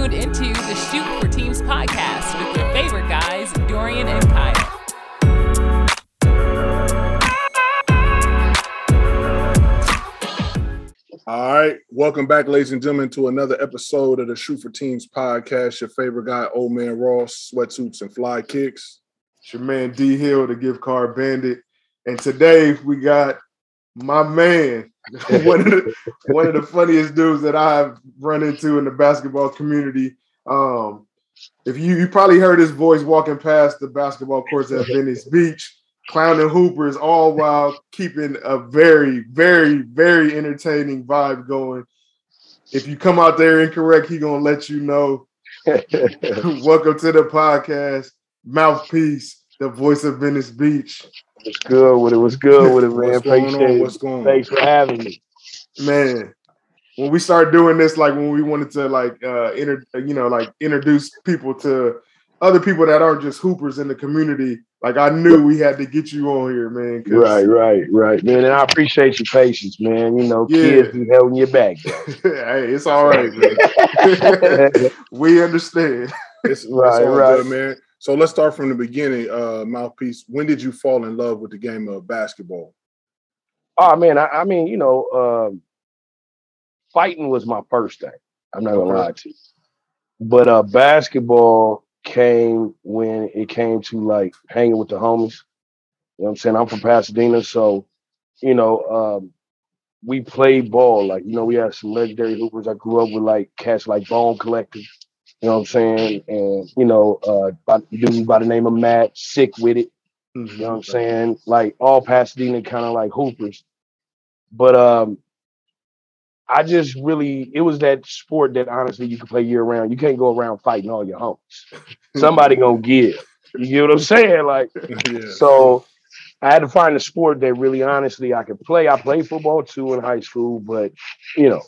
tuned into the Shoot for Teams podcast with your favorite guys, Dorian and Kyle. All right, welcome back, ladies and gentlemen, to another episode of the Shoot for Teams podcast. Your favorite guy, Old Man Ross, sweatsuits and fly kicks. It's your man D Hill, the gift card bandit, and today we got my man, one of the one of the funniest dudes that I've run into in the basketball community. Um, if you you probably heard his voice walking past the basketball courts at Venice Beach, clowning hoopers, all while keeping a very, very, very entertaining vibe going. If you come out there incorrect, he gonna let you know. Welcome to the podcast, mouthpiece, the voice of Venice Beach. What's good with it? What's good with it, man? What's going Appreciate on? What's going on? Thanks for having me. man when we started doing this like when we wanted to like uh inter- you know like introduce people to other people that aren't just hoopers in the community like i knew we had to get you on here man. Right, right, right, man. And I appreciate your patience, man. You know, Yeah. kids be holding your back. hey it's all right man we understand It's, it's Right, all right. good, man. So let's start from the beginning. Uh, mouthpiece. When did you fall in love with the game of basketball? oh man, I, I mean, you know, um, fighting was my first thing. I'm not gonna Okay. lie to you. But uh basketball came when it came to like hanging with the homies. You know what I'm saying? I'm from Pasadena, so you know, um, we played ball. Like, you know, we had some legendary hoopers. I grew up with like cats like Bone Collective. You know what I'm saying? And you know, uh by, dude by the name of Matt, sick with it. You know what I'm saying? Like all Pasadena kind of like hoopers. But um I just really it was that sport that honestly you can play year round. You can't go around fighting all your homies. Somebody gonna give. You get what I'm saying? Like yeah. so I had to find a sport that really honestly I could play. I played football too in high school, but you know,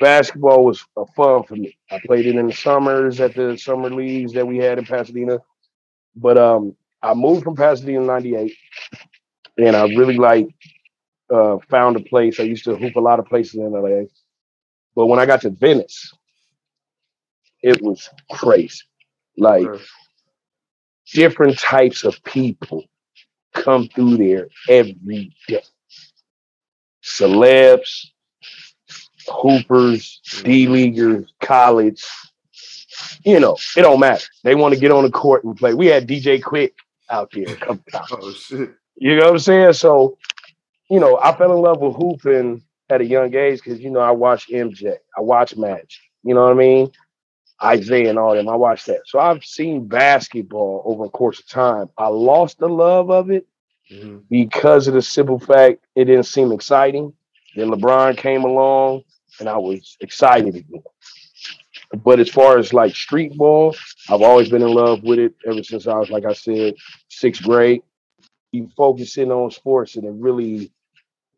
basketball was a fun for me. I played it in the summers at the summer leagues that we had in Pasadena. But um I moved from Pasadena in 98 and I really like uh found a place. I used to hoop a lot of places in LA. But when I got to Venice, it was crazy. Like Okay. different types of people come through there every day. Celebs, hoopers, D leaguers, college. You know, it don't matter. They want to get on the court and play. We had DJ Quik out there. Oh shit You know what I'm saying? So, you know, I fell in love with hooping at a young age because you know I watched MJ, I watched Magic. You know what I mean? Isiah and all them. I watched that. So I've seen basketball over a course of time. I lost the love of it Mhm. because of the simple fact it didn't seem exciting. Then LeBron came along and I was excited again. But as far as like street ball, I've always been in love with it ever since I was, like I said, sixth grade. You focusing on sports and it really,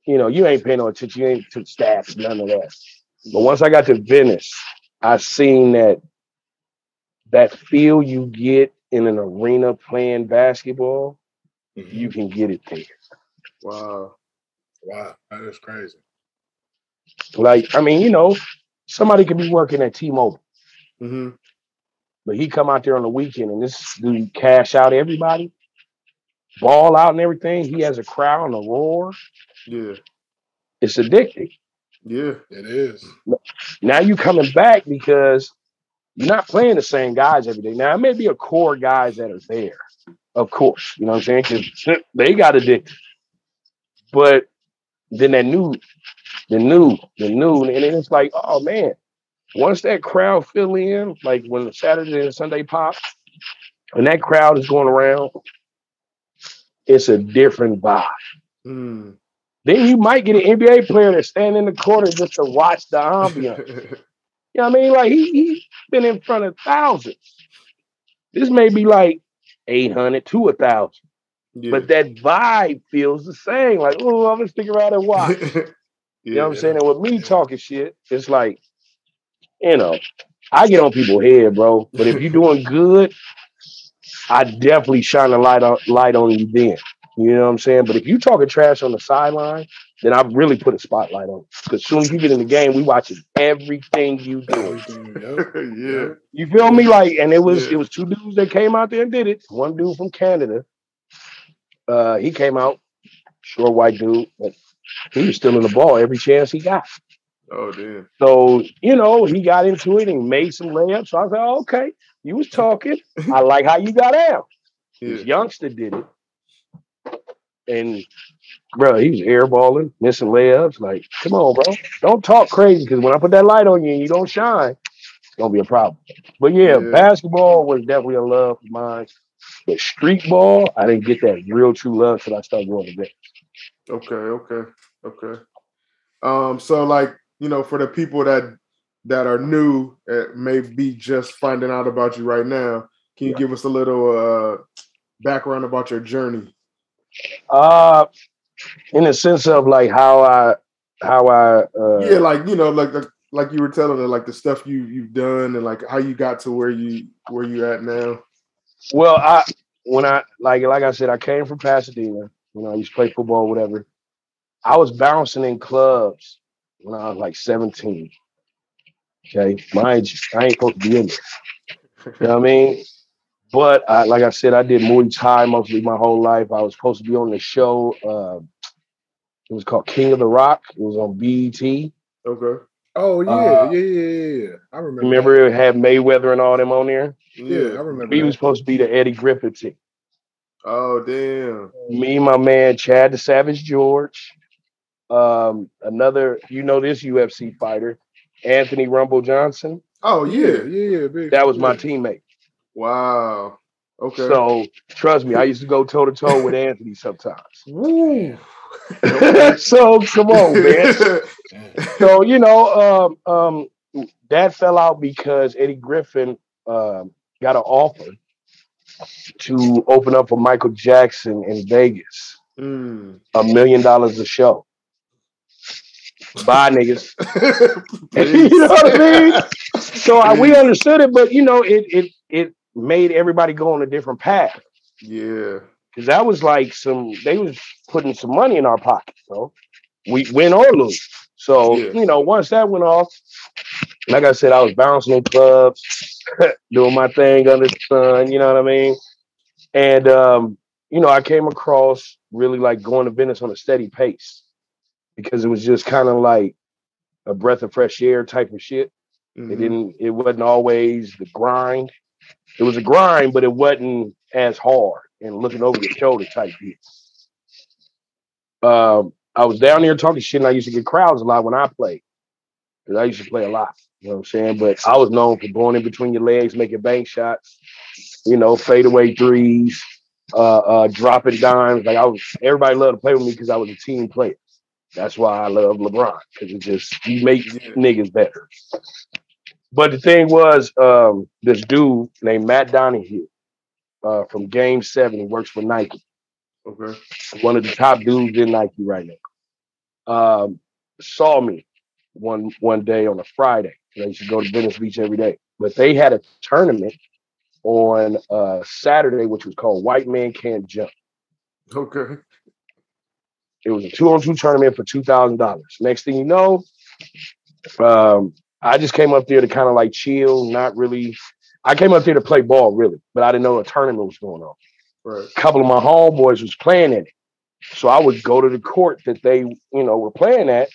you know, you ain't paying no attention, you ain't to stats, none of that. But once I got to Venice, I seen that that feel you get in an arena playing basketball, Mhm. you can get it there. wow Wow, that is crazy. Like, I mean, you know, somebody could be working at T-Mobile, hmm but he come out there on the weekend and this dude cash out everybody, ball out and everything. He has a crowd and a roar. yeah It's addicting. yeah It is. Now you coming back because you're not playing the same guys every day. Now it may be a core guys that are there, of course. You know what I'm saying? 'Cause they got addicted. But then that new, the new, the new, and then it's like, oh man, once that crowd fill in, like when Saturday and Sunday pop, and that crowd is going around, it's a different vibe. Mm. Then you might get an NBA player that stand in the corner just to watch the ambiance. You know what I mean? Like he he been in front of thousands. This may be like 800 to a thousand, yeah. but that vibe feels the same. Like, oh, I'm gonna stick around and watch. You know what I'm saying? And with me talking shit, it's like, you know, I get on people's head, bro. But if you're doing good, I definitely shine a light on light on you then. You know what I'm saying? But if you talking trash on the sideline, then I really put a spotlight on. Because soon as you get in the game, we watching everything you do. Yeah. You feel me? Like, and it was Yeah. it was two dudes that came out there and did it. One dude from Canada. Uh, he came out, short white dude, but he was stealing the ball every chance he got. Oh damn. So, you know, he got into it and made some layups. So I was like, oh, okay, you was talking. I like how you got out. This youngster did it. And bro, he was airballing, missing layups. Like, come on, bro. Don't talk crazy because when I put that light on you and you don't shine, it's gonna be a problem. But yeah, Yeah. basketball was definitely a love of mine. But street ball, I didn't get that real true love till I started going to bed. Okay, okay, okay. Um, so like you know, for the people that that are new, uh, may be just finding out about you right now. Can you Yeah. give us a little uh background about your journey? Uh in the sense of like how I how I uh yeah, like you know, like like, like you were telling her, like the stuff you you've done and like how you got to where you where you at now. Well, I when I like like I said, I came from Pasadena. You know, I used to play football, whatever. I was bouncing in clubs when I was like 17. Okay. Mind you, I ain't supposed to be in there. You know what I mean? But I, like I said, I did Muay Thai mostly my whole life. I was supposed to be on the show. Uh, it was called King of the Rock. It was on BET. Okay. Oh yeah, Uh, yeah, yeah, yeah, yeah. I remember. Remember it had Mayweather and all them on there? that. Yeah, I remember. He was supposed to be the Eddie Griffin team. Oh damn. me, my man Chad the Savage George, um, another, you know, this UFC fighter, Anthony Rumble Johnson. Oh Yeah, yeah. yeah. Big, That was my teammate. Wow. Okay. So trust me, I used to go toe to toe with Anthony sometimes. Woo. so come on, man. So you know, um, um, that fell out because Eddie Griffin um, got an offer to open up for Michael Jackson in Vegas, Mm. a million dollars a show. Bye, niggas. you know what I mean? So I, we understood it, but you know, it it it made everybody go on a different path Yeah. because that was like some they was putting some money in our pocket. So we win or lose. So Yeah. you know, once that went off, like I said, I was bouncing in clubs, doing my thing under the sun. You know what I mean? And um, you know, I came across really like going to Venice on a steady pace because it was just kind of like a breath of fresh air type of shit. It Mhm. didn't. It wasn't always the grind. It was a grind, but it wasn't as hard and looking over your shoulder type deal. Um, I was down there talking shit, and I used to get crowds a lot when I played because I used to play a lot. You know what I'm saying? But I was known for going in between your legs, making bank shots, you know, fadeaway threes, uh, uh, dropping dimes. Like I was, everybody loved to play with me because I was a team player. That's why I love LeBron because it just he makes niggas better. But the thing was, um, this dude named Matt Donahue uh, from Game Seven, he works for Nike, Okay. one of the top dudes in Nike right now. Um, saw me one one day on a Friday. They used to go to Venice Beach every day, but they had a tournament on uh, Saturday, which was called White Man Can't Jump. Okay. It was a two on two tournament for two thousand dollars. Next thing you know, um, I just came up there to kind of like chill, not really. I came up there to play ball, really, but I didn't know a tournament was going on. Right. A couple of my homeboys was playing in it, so I would go to the court that they, you know, were playing at.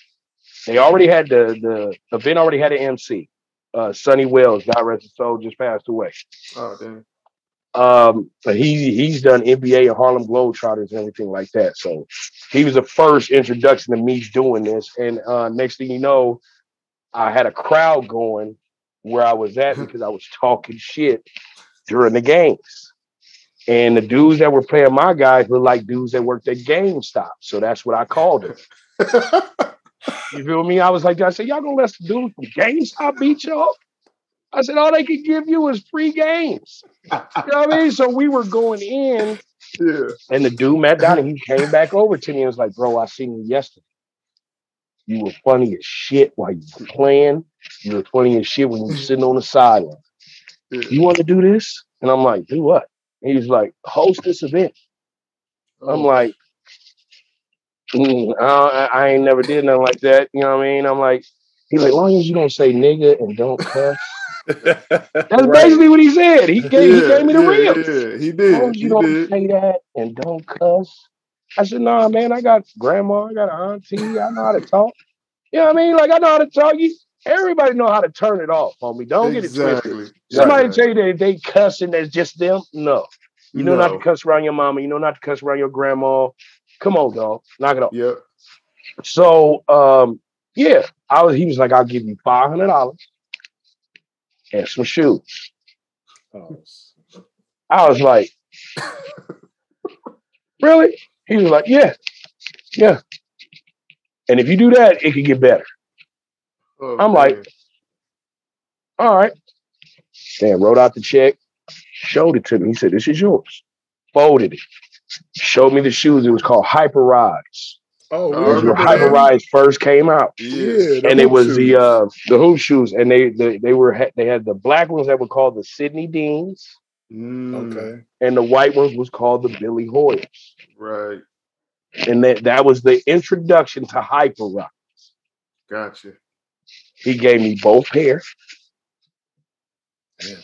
They already had the the event already had an MC. Uh, Sonny Wells, God rest his soul, just passed away. Oh damn. Um, but he he's done NBA and Harlem Globetrotters and everything like that. So he was the first introduction to me doing this. And uh, next thing you know, I had a crowd going where I was at because I was talking shit during the games. And the dudes that were playing my guys were like dudes that worked at GameStop. So that's what I called them. You feel me? I was like, I said, y'all gonna let the dude from GameStop beat y'all? I said, all they could give you is free games. You know what I mean? So we were going in, yeah. and the dude, Matt Donahue, he came back over to me and was like, bro, I seen you yesterday. You were funny as shit while you were playing. You were funny as shit when you were sitting on the sideline. Yeah. You want to do this? And I'm like, do what? And he was like, host this event. I'm Oh, like, mm, I, I ain't never did nothing like that. You know what I mean? I'm like, he's like, long as you don't say nigga and don't cuss. That's Right. basically what he said. He gave, he gave me the yeah, real. Yeah, he As long did. as He you don't did. say that and don't cuss. I said, nah, man, I got grandma, I got an auntie, I know how to talk. You know what I mean? Like I know how to talk. You everybody know how to turn it off, homie. Don't get it twisted. exactly. Somebody Exactly. tell you that they cussing that's just them. No. You know not to cuss around your mama. You know not to cuss around your grandma. Come on, dog. Knock it off. Yeah. So um, yeah, I was he was like, I'll give you five hundred dollars and some shoes. Oh, I was like, really? He was like, yeah, yeah. And if you do that, it could get better. Oh, I'm like- All right. Then wrote out the check, showed it to me. He said, This is yours. Folded it. Showed me the shoes. It was called Hyperize. oh, I It was when Hyper that. Rise first came out. yeah. yeah, and it was shoes. the uh the hoop shoes, and they they, they were they had the black ones that were called the Sidney Deanes, Mm, okay. and the white ones was called the Billy Hoyles. Right. And that that was the introduction to Hyperize. Gotcha. He gave me both pair Yeah.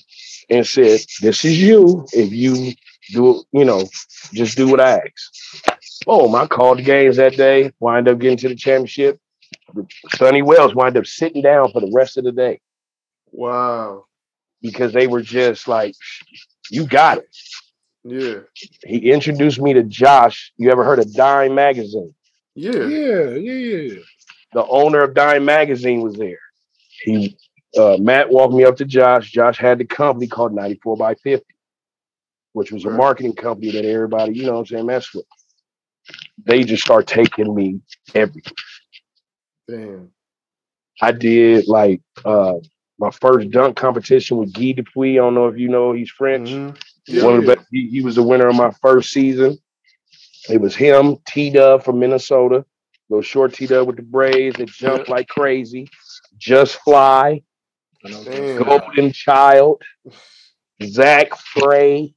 and said, This is you. If you do, you know, just do what I ask. Boom, I called the games that day, wind up getting to the championship. Sonny Wells wind up sitting down for the rest of the day Wow. because they were just like, You got it. Yeah. He introduced me to Josh. You ever heard of Dime Magazine? Yeah. Yeah, yeah, yeah. the owner of Dime Magazine was there. He uh, Matt walked me up to Josh. Josh had the company called 94 by 50, which was a marketing company that everybody, you know what I'm saying, mess with. They just start taking me everywhere. Damn. I did like uh, my first dunk competition with Guy Dupuy. I don't know if you know, he's French. Mhm. One of the best, he, he was the winner of my first season. It was him, T Dub from Minnesota, little short T Dub with the braids that jumped like crazy. Just Fly, Damn. Golden Child, Zach Frey.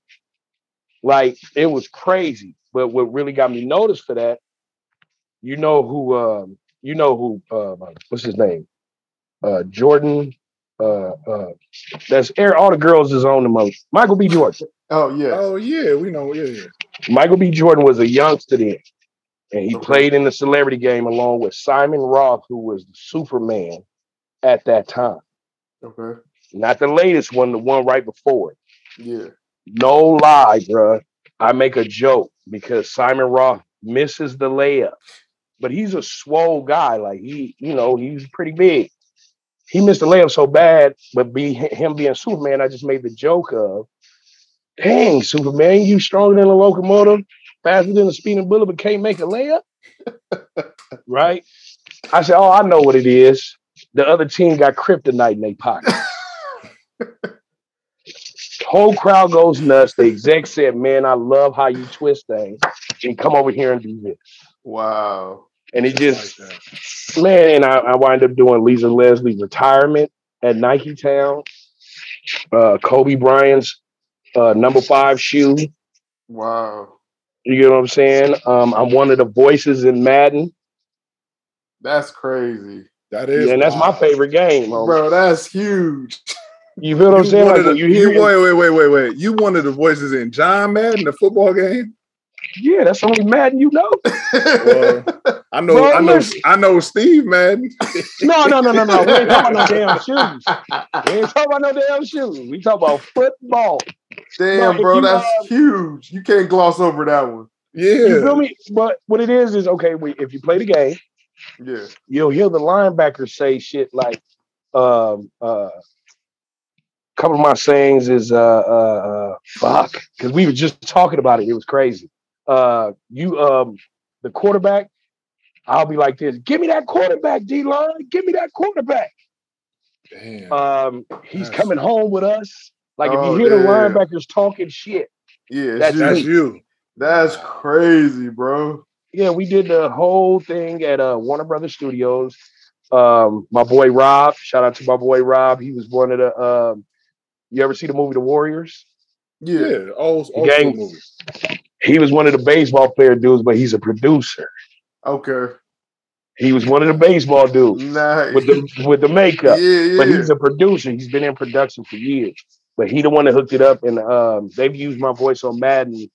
Like it was crazy. But what really got me noticed for that, you know who um, you know who uh, what's his name? Uh, Jordan. Uh, uh, that's air. All the girls is on the most. Michael B. Jordan. Oh yeah. Oh yeah, we know. Yeah, yeah. Michael B. Jordan was a youngster then, and he Okay. played in the celebrity game along with Simon Roth, who was the Superman at that time. Okay. Not the latest one, the one right before it. Yeah. No lie, bruh. I make a joke because Simon Roth misses the layup, but he's a swole guy. Like he, you know, he's pretty big. He missed the layup so bad, but be him being Superman, I just made the joke of, dang, Superman, you stronger than a locomotive, faster than a speeding bullet, but can't make a layup. right? I said, Oh, I know what it is. The other team got kryptonite in their pocket. Whole crowd goes nuts. The exec said, Man, I love how you twist things. And come over here and do this. Wow. And it just, like man, and I, I wind up doing Lisa Leslie's retirement at Nike Town. Uh, Kobe Bryant's uh, number five shoe. Wow. You get what I'm saying? Um, I'm one of the voices in Madden. That's crazy. That is, and that's my favorite game. Bro, that's huge. You feel what I'm saying? Like the- you hear you- wait, wait, wait, wait, wait. You one of the voices in John Madden, the football game. yeah, that's the only Madden you know. Well, I know, Bro, I know, listen. I know Steve Madden. No, no, no, no, no. We ain't talking about no damn shoes. We ain't talking about no damn shoes. We talk about football. Damn, No, bro, that's uh, huge. You can't gloss over that one. Yeah, You feel me? But what it is is okay. We, if you play the game, Yeah. you'll hear the linebackers say shit like, um, uh, couple of my sayings is uh, uh, uh fuck because we were just talking about it. It was crazy. Uh, you um, the quarterback. I'll be like this. Give me that quarterback, D line. Give me that quarterback. Damn. Um, he's That's- coming home with us. Like if Oh, you hear the linebackers talking shit, Yeah. That's That's, that's that's, you. that's crazy, bro. yeah, we did the whole thing at uh, Warner Brothers Studios. Um, my boy Rob, shout out to my boy Rob. He was one of the. Um, you ever see the movie The Warriors? Yeah. Yeah, old, old Gang- movie. He was one of the baseball player dudes, but he's a producer. Okay. He was one of the baseball dudes Nice. with the with the yeah, makeup. yeah. But he's a producer. He's been in production for years. But he the one that hooked it up, and um, they've used my voice on Madden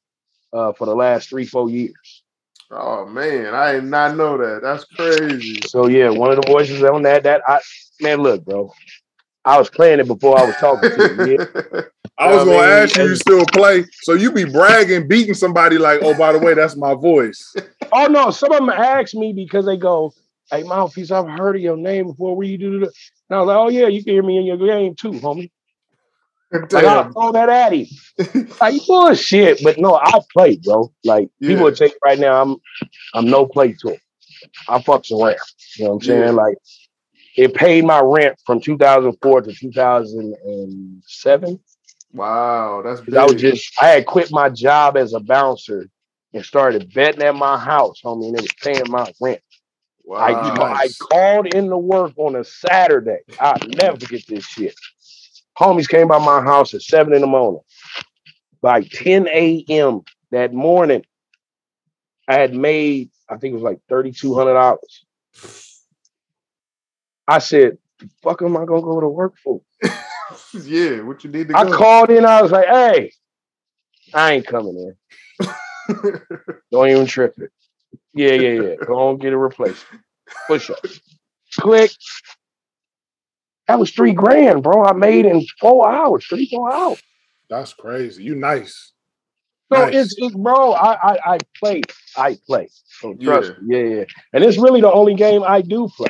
uh, for the last three, four years. oh man, I did not know that. That's crazy. So yeah, one of the voices on that. That I man, look, bro. I was playing it before I was talking to you. Yeah. I was I gonna mean, ask you, you still play? So you be bragging, beating somebody like, oh, by the way, that's my voice. Oh no, some of them ask me because they go, "Hey, mouthpiece, I've heard of your name before. Where you do that?" And I was like, "Oh yeah, you can hear me in your game too, homie." Like I'll Damn. throw that at him. like bullshit, but no, I'll play, bro. Like people Yeah. would take right now. I'm, I'm no play to it. I fucks around. You know what I'm saying? Yeah. Like it paid my rent from 2004 to 2007. Wow, that's big. I was just, I had quit my job as a bouncer and started betting at my house, homie, and it was paying my rent. wow. I, I called into work on a Saturday. I'll never forget this shit. Homies came by my house at seven in the morning. By 10 a.m. that morning, I had made, I think it was like $3,200. I said, fuck am I gonna go to work for? yeah, what you need to I go. called in, I was like, hey, I ain't coming in. Don't even trip it. Yeah, yeah, yeah. Go on, get a replacement. Push up. Click. That was three grand, bro. I made in four hours, three, four hours. That's crazy. You nice. So Nice. it's, it's bro, I, I I play. I play. So trust Yeah. me. Yeah, yeah. And it's really the only game I do play.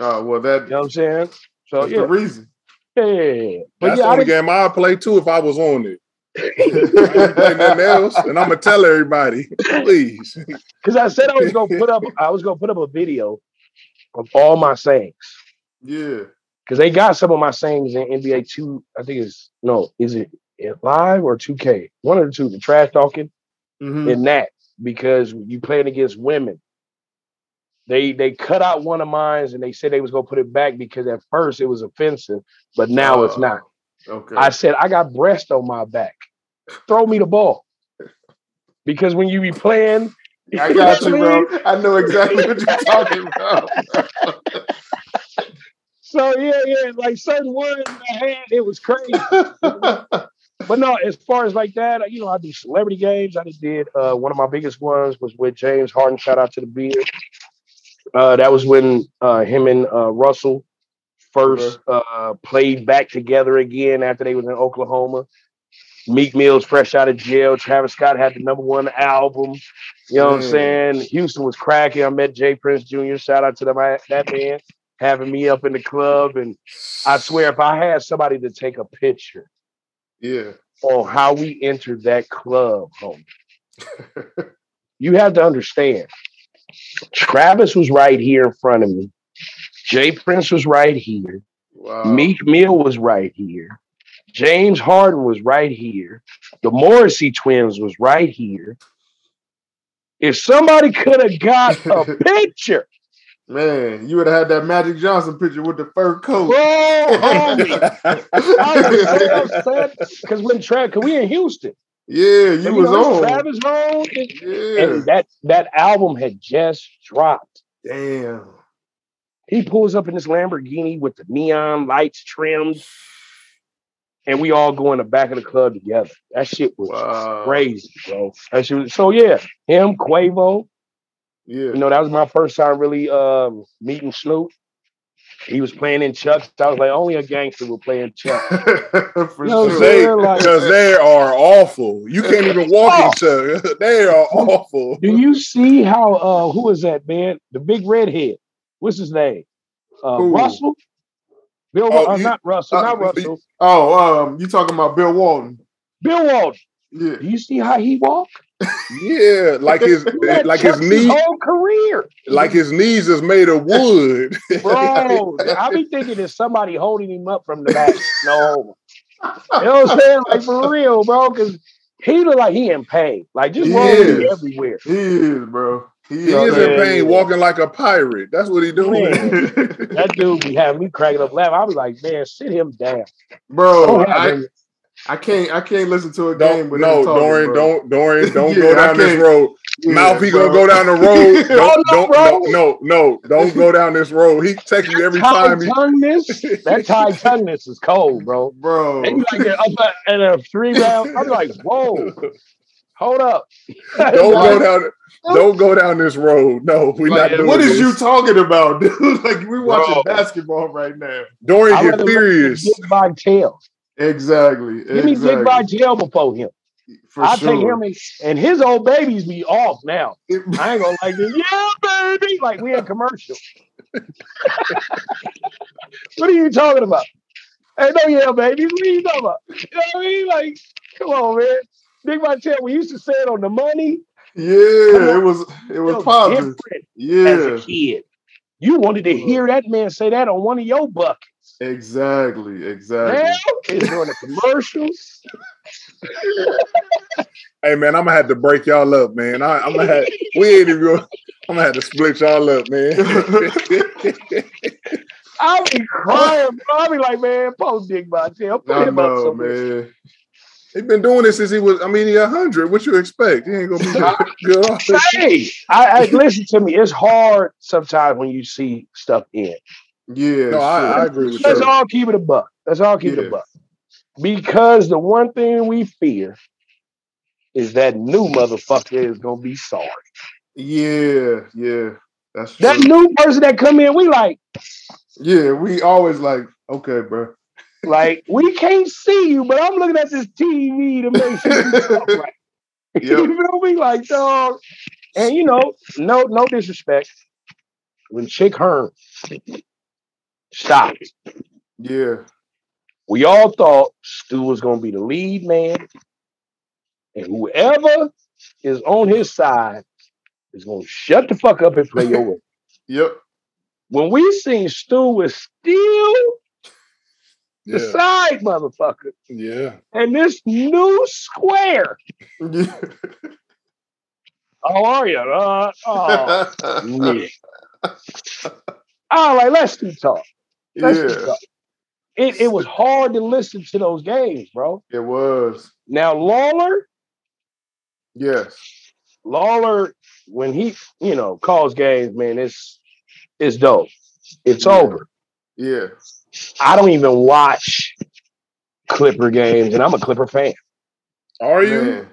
Oh well, that, You know what I'm saying? So that's yeah, the reason. yeah. But That's yeah, the only game I'd play too if I was on it. I ain't playing nothing else, and I'm gonna tell everybody, please. Because I said I was gonna put up I was gonna put up a video of all my sayings. yeah. Because they got some of my sayings in NBA two, I think it's no, is it it live or 2K? One of the two, the trash talking Mhm. in that, because you playing against women. They they cut out one of mine and they said they was gonna put it back because at first it was offensive, but now it's Oh, not. Okay. I said, I got breast on my back. Throw me the ball. Because when you be playing, I got you, bro. I know exactly what you're talking about. So yeah, yeah, like certain words in I had, it was crazy. But no, as far as like that, you know, I do celebrity games. I just did uh, one of my biggest ones was with James Harden. Shout out to the beard. Uh, that was when uh, him and uh, Russell first uh, played back together again after they was in Oklahoma. Meek Mill's fresh out of jail. Travis Scott had the number one album. You know what I'm Mm. saying? Houston was cracking. I met J. Prince Jr. Shout out to them, that man having me up in the club. And I swear, if I had somebody to take a picture yeah. on how we entered that club, homie, you have to understand. Travis was right here in front of me. J. Prince was right here. Wow. Meek Mill was right here. James Harden was right here. The Morrissey twins was right here. If somebody could have got a picture, Man, you would have had that Magic Johnson picture with the fur coat. bro, homie. I was upset because when Travis, because we in Houston, yeah, you was on. Travis home, and, yeah. and that that album had just dropped. Damn. He pulls up in this Lamborghini with the neon lights trimmed, and we all go in the back of the club together. That shit was Wow. crazy, bro. That shit was, so yeah, him, Quavo. Yeah. You know, that was my first time really um, meeting Snoop. He was playing in Chuck. I was like, only a gangster will play in Chuck. For No, sure. They, They're like- because they are awful. You can't even walk in other. They are awful. Do you see how uh who is that man? The big redhead. What's his name? Uh Russell? Bill Oh, uh, you- not Russell, uh, not you- Russell. Oh, um, you talking about Bill Walton? Bill Walton. Yeah. Do you see how he walk? Yeah, like his like his Chuck's knee, whole career. like his knees is made of wood. Bro, I be thinking there's somebody holding him up from the back. No. You know what I'm saying? Like for real, bro. Cause he look like he in pain. Like just rolling everywhere. He is, bro. He, He is in pain, walking like a pirate. That's what he doing. Man. That dude be having me cracking up laughing. I was like, man, sit him down. bro. Oh, I, him. I can't. I can't listen to a Don't game. with no, talking, Dorian, bro. don't Dorian, don't Yeah, go down this road. Yeah, Mouth, he gonna go down the road. Don't, no, don't, bro. no, no, no, don't go down this road. He texts me every Tie time. He, tongueness, that tie tongueness is cold, bro. bro. And you like it up at- in a three round. I'm like, whoa, hold up. don't go down. Don't go down this road. No, we Like, not doing what is this. you talking about, dude? like we're watching Bro. basketball right now. Dorian, I'd get rather furious. Dick Vitale. Exactly. Give me exactly. Vitale before him. For I'll sure. take him and, and his old babies be off now. I ain't gonna like this. Yeah, baby. Like we had commercial. what are you talking about? Hey, no, yeah, baby. What are you talking about? You know what I mean? Like, come on, man. Dick Vitale, we used to say it on the money. yeah, it was. It was popping. different as Yeah, a kid. You wanted to hear that man say that on one of your buckets. Exactly. Exactly. Now it's on the commercials. Hey man, I'm gonna have to break y'all up, man. I, I'm gonna have we ain't even. Gonna, I'm gonna have to split y'all up, man. I'll be crying, bro. I'll be like, man, post Dick Vitale. Put I him up know, somewhere. man. He's been doing this since he was. I mean, he a hundred. What you expect? He ain't gonna be good. off. Hey, I, I listen to me. It's hard sometimes when you see stuff in. Yeah, No, I, I agree with Let's you. all keep it a buck. Let's all keep it a buck. Because the one thing we fear is that new motherfucker is gonna be sorry. yeah, yeah. That's That new person that come in, we like, yeah, we always like, okay, bro. like we can't see you, but I'm looking at this TV to make sure you talk right. Yep. you feel me? Like, dog. And you know, no, no disrespect. When Chick Hearn stopped, Yeah, we all thought Stu was gonna be the lead man, and whoever is on his side is gonna shut the fuck up and play your way. yep. When we seen Stu was still the Yeah, side motherfucker, yeah. and this new square. How are you? Uh, oh, yeah. I like, let's do talk. Let's do yeah. It, it was hard to listen to those games, bro. it was. Now Lawler, Yes. Lawler, when he, you know, calls games, man, it's it's dope. It's Yeah. over. Yeah. I don't even watch Clipper games, and I'm a Clipper fan. Are you Man.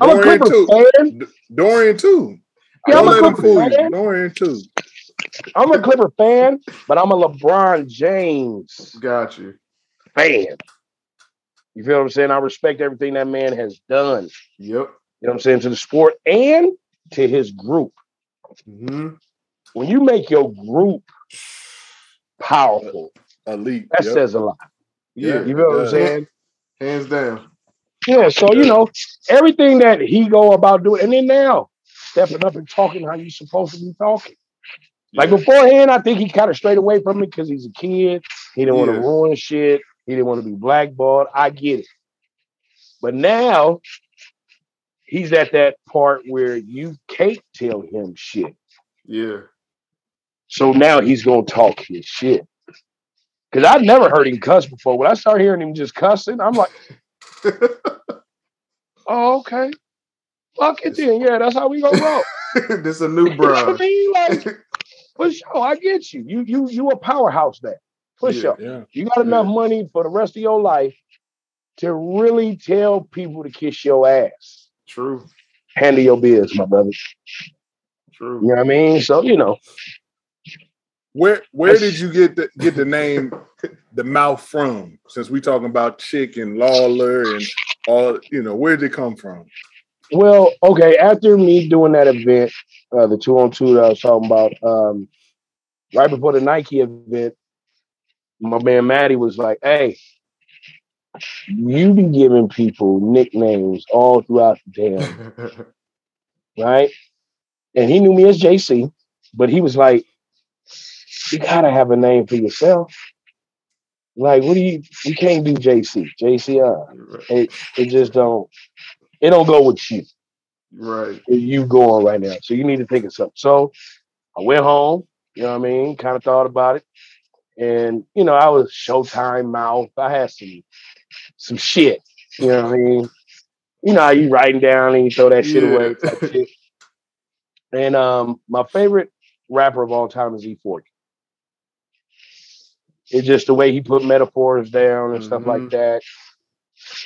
I'm a Clipper too? fan. D- Dorian too. Yeah, Don't I'm a let him Clipper fool you. fan. Dorian too. I'm a Clipper fan, but I'm a LeBron James Got you. fan. You feel what I'm saying? I respect everything that man has done. Yep. You know what I'm saying to the sport and to his group. hmm When you make your group powerful, Elite. that Yep. says a lot. Yeah. You feel what I'm saying? Hands down. Yeah, so you know, everything that he go about doing, and then now stepping up and talking how you supposed to be talking. Like beforehand, I think he kind of strayed away from it because he's a kid. He didn't want to ruin shit. He didn't want to be blackballed. I get it. But now he's at that part where you can't tell him shit. Yeah. So now he's gonna talk his shit. Cause I've never heard him cuss before. When I start hearing him just cussing, I'm like, oh, okay. Fuck it then. Yeah, that's how we gonna roll. this a new bro. I mean? Like, for sure, I get you. You you you a powerhouse there. For Yeah. sure. Yeah. You got enough money for the rest of your life to really tell people to kiss your ass. True. Handle your biz, my brother. True. You know what I mean? So, you know, Where where did you get the get the name the mouth from? Since we talking about Chick and Lawler and all, you know, where did it come from? Well, okay. After me doing that event, uh, the two on two that I was talking about, um, right before the Nike event, my man Maddie was like, "Hey, you be giving people nicknames all throughout the damn right?" And he knew me as JC, but he was like, "You gotta have a name for yourself." Like, what do you? You can't do JC. JC, uh, it it just don't. It don't go with you right. you going right now. So you need to think of something. So I went home, you know what I mean? Kind of thought about it. And, you know, I was Showtime mouth. I had some some shit. You know what I mean? You know how you writing down and you throw that shit Yeah. away. type shit. And um, my favorite rapper of all time is E40. It's just the way he put metaphors down and stuff like Mhm. that.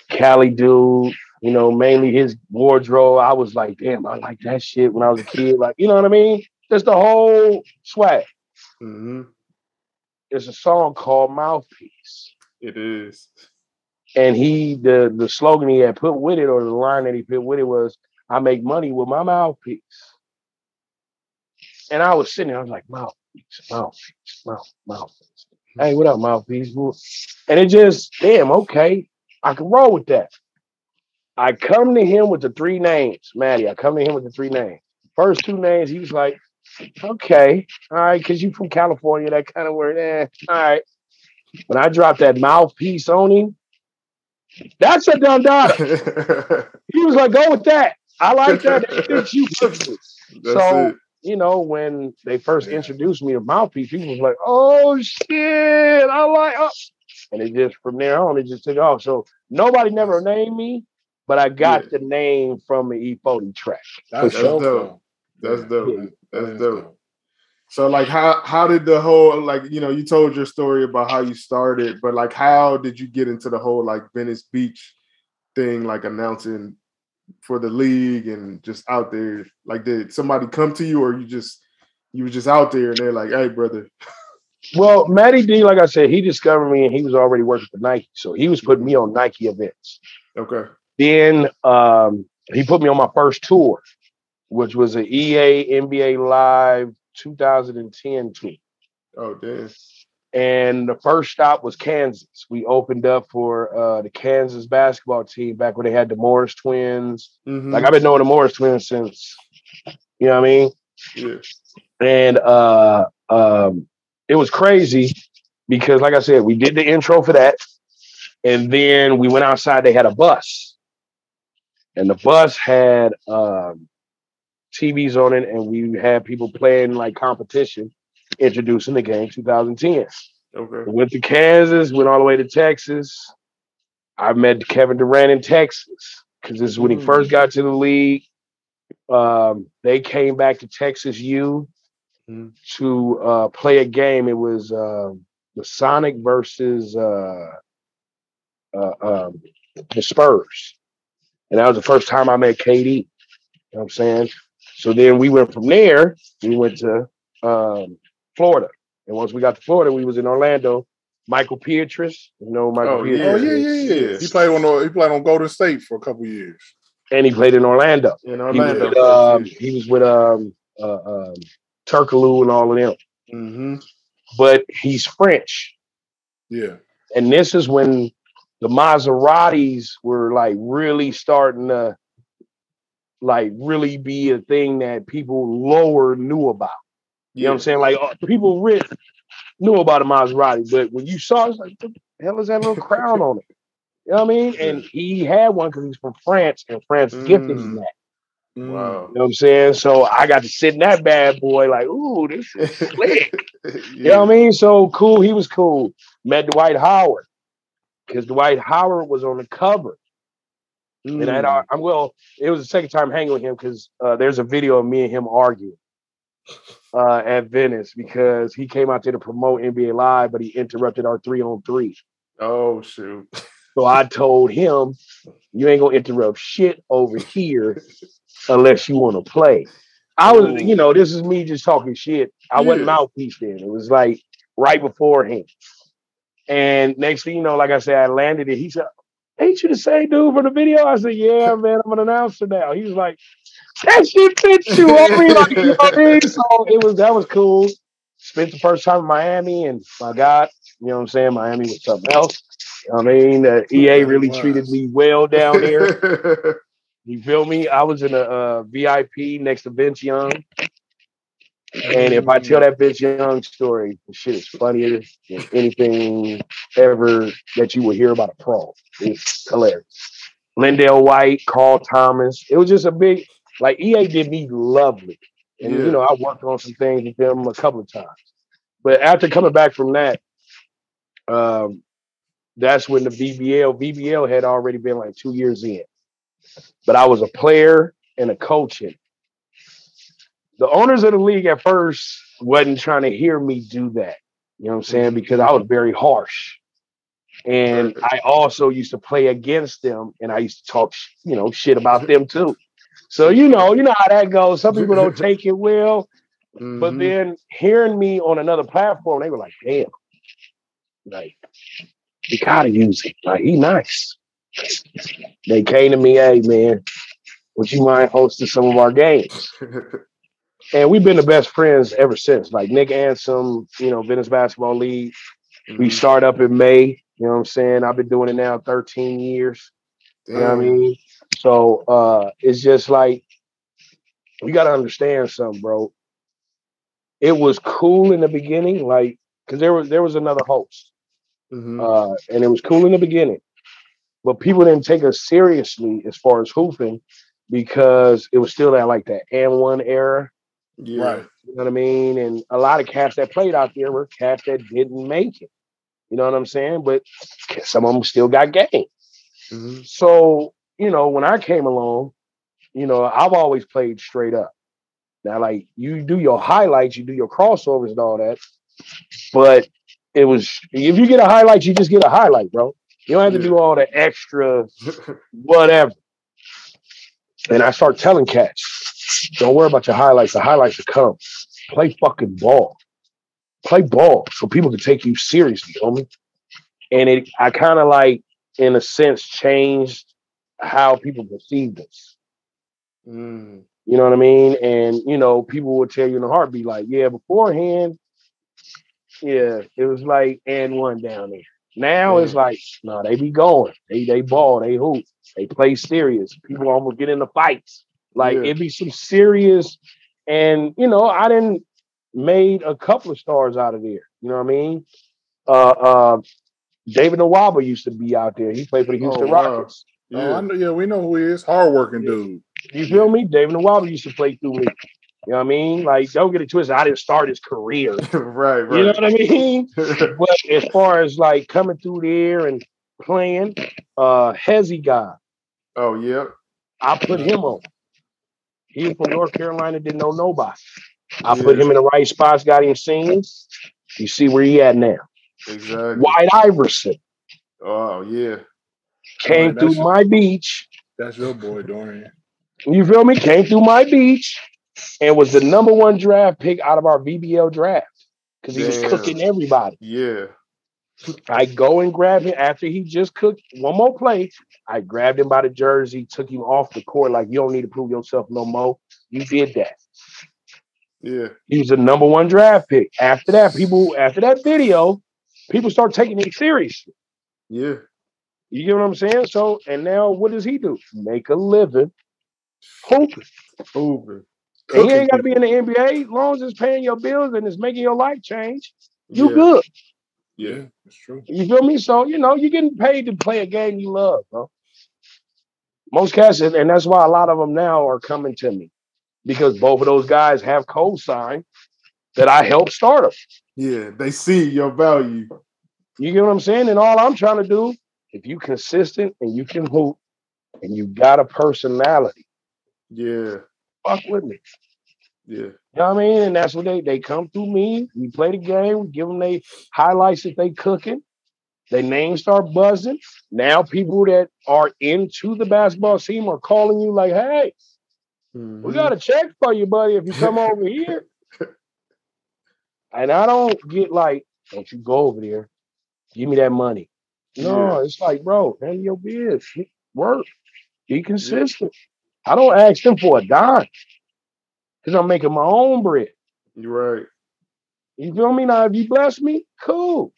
Cali dude, you know, mainly his wardrobe. I was like, damn, I like that shit when I was a kid. Like, you know what I mean? Just the whole swag. hmm There's a song called Mouthpiece. It is. And he the the slogan he had put with it, or the line that he put with it was, I make money with my mouthpiece. And I was sitting there, I was like, mouthpiece, mouthpiece, mouth, mouthpiece. Hey, what up, mouthpiece? And it just, damn, okay, I can roll with that. I come to him with the three names, Maddie. I come to him with the three names. First two names, he was like, okay, all right, because you from California, that kind of word, eh, all right. When I dropped that mouthpiece on him, that's a Dundada. He was like, go with that. I like that. That fits you perfectly. So- it. You know, when they first Yeah. introduced me to mouthpiece, people was like, oh shit, I like oh. And it just from there on, it just took off. So nobody never named me, but I got Yeah. the name from the E40 track. That's For dope. sure. That's dope. Yeah. That's dope. So like how how did the whole like you know you told your story about how you started, but like how did you get into the whole like Venice Beach thing, like announcing for the league and just out there? Like did somebody come to you or you just you were just out there and they're like, hey brother. Well, Matty D, like I said, he discovered me and he was already working for Nike. So he was putting me on Nike events. Okay. Then um, he put me on my first tour, which was an EA NBA Live 2010 tour. Oh damn. And the first stop was Kansas. We opened up for uh, the Kansas basketball team back when they had the Morris twins. Mhm. Like I've been knowing the Morris twins since, you know what I mean? yeah. And uh, um, it was crazy because, like I said, we did the intro for that. And then we went outside, they had a bus. And the bus had um, TVs on it, and we had people playing like competition, introducing the game 2010. Okay. Went to Kansas, went all the way to Texas. I met Kevin Durant in Texas because this is when he Mm. first got to the league. Um, they came back to Texas U Mm. to uh, play a game. It was um the Sonic versus uh, uh, um, the Spurs, and that was the first time I met KD. You know what I'm saying? So then we went from there. We went to um, Florida, and once we got to Florida, we was in Orlando. Michael Pietrus, you know Michael Oh, Pietrus, Oh yeah, yeah, yeah. Yeah. He played on the, he played on Golden State for a couple years. and he played in Orlando. In He was Orlando. with, um, he was with um, uh, um, Turkoglu and all of them, hmm but he's French. Yeah. and this is when the Maseratis were like really starting to like really be a thing that people lower knew about. You know what I'm saying? Like uh, people rich knew about a Maserati, but when you saw it, it's like, what the hell is that little crown on it? You know what I mean? And he had one because he's from France, and France gifted him Mm. that. Mm. Wow. You know what I'm saying? So I got to sit in that bad boy, like, ooh, this is slick. You know what I mean? So cool. He was cool. Met Dwight Howard because Dwight Howard was on the cover. And Mm. I, I'm well. It was the second time hanging with him because uh, there's a video of me and him arguing uh, at Venice because he came out there to promote NBA Live, but he interrupted our three on three. Oh shoot. So I told him, "You ain't gonna interrupt shit over here unless you want to play." I was, you know, this is me just talking shit. I wasn't mouthpiece then. It was like right beforehand. And next thing you know, like I said, I landed it. He said, Ain't you the same dude from the video? I said, Yeah, man, I'm an announcer now. He was like, That shit fits you. I mean, like, you know what I mean? So it was that was cool. Spent the first time in Miami, and my God, you know what I'm saying? Miami was something else. You know what I mean, the EA really treated me well down there. You feel me? I was in a uh, VIP next to Vince Young. And if I tell that Vince Young story, the shit is funnier than anything ever that you would hear about a pro. It's hilarious. LenDale White, Carl Thomas. It was just a big, like EA did me lovely. And Yeah. you know, I worked on some things with them a couple of times. But after coming back from that, um, that's when the VBL VBL had already been like two years in. But I was a player and a coach in. it. The owners of the league at first wasn't trying to hear me do that. You know what I'm saying? Because I was very harsh. And I also used to play against them and I used to talk, you know, shit about them too. So you know, you know how that goes. Some people don't take it well, but Mhm. then hearing me on another platform, they were like, damn, like, you gotta use it. Like, he nice. They came to me, hey man, would you mind hosting some of our games? And we've been the best friends ever since. Like Nick Ansom, you know, Venice Basketball League. We Mhm. start up in May. You know what I'm saying? I've been doing it now 13 years. You know what I mean? So uh it's just like you gotta understand something, bro. It was cool in the beginning, like because there was there was another host. Mhm. Uh and it was cool in the beginning. But people didn't take us seriously as far as hooping because it was still that like that and one era. Yeah. Right. You know what I mean? And a lot of cats that played out there were cats that didn't make it. You know what I'm saying? But some of them still got game. Mhm. So, you know, when I came along, you know, I've always played straight up. Now, like you do your highlights, you do your crossovers and all that. But it was if you get a highlight, you just get a highlight, bro. You don't have to do all the extra whatever. And I start telling cats, don't worry about your highlights. The highlights will come. Play fucking ball. Play ball so people can take you seriously, homie. And it I kind of like, in a sense, changed how people perceived us. Mm. You know what I mean? And you know, people would tell you in a heartbeat, like, yeah, beforehand, yeah, it was like and one down there. Now it's like, no, they be going. They they ball, they hoop, they play serious. People almost get into fights. Like Yeah. it be some serious, and you know, I didn't made a couple of stars out of there. You know what I mean? Uh uh David Nwaba used to be out there. He played for the Houston Oh, wow. Rockets. Oh, I Yeah. know, yeah, we know who he is. Hardworking dude. You feel me? David Nwaba used to play through me. You know what I mean? Like, don't get it twisted. I didn't start his career. right, right. You know what I mean? But as far as like coming through there and playing, uh Hezzy guy, oh, yeah. I put him on. He was from North Carolina, didn't know nobody. I put him in the right spots, got him singing. You see where he at now. Exactly. White Iverson Oh, yeah. came through my beach. That's your boy, Dorian. You feel me? Came through my beach and was the number one draft pick out of our VBL draft because he was cooking everybody. Yeah. I go and grab him after he just cooked one more play. I grabbed him by the jersey, took him off the court. Like, you don't need to prove yourself no more. You did that. Yeah. He was the number one draft pick. After that, people, after that video, people start taking it seriously. Yeah. You get what I'm saying? So, and now what does he do? Make a living hooping. Hooping. And he ain't got to be in the NBA. As long as it's paying your bills and it's making your life change, you yeah. good. Yeah. that's true. You feel me? So, you know, you're getting paid to play a game you love, bro. Most cats, and that's why a lot of them now are coming to me because both of those guys have co-signed that I helped start them. Yeah. They see your value. You get what I'm saying? And all I'm trying to do, if you consistent and you can hoop and you got a personality, Yeah. fuck with me. Yeah. You know what I mean? And that's what they they come through me. We play the game, we give them they highlights that they cooking. Their names start buzzing. Now people that are into the basketball team are calling you like, hey, we Mhm. got a check for you, buddy, if you come over here. And I don't get like, don't you go over there. Give me that money. No, Yeah. it's like, bro, handle your biz. Work. Be consistent. I don't ask them for a dime. Because I'm making my own bread. You're right. You feel me? Now, if you bless me, cool.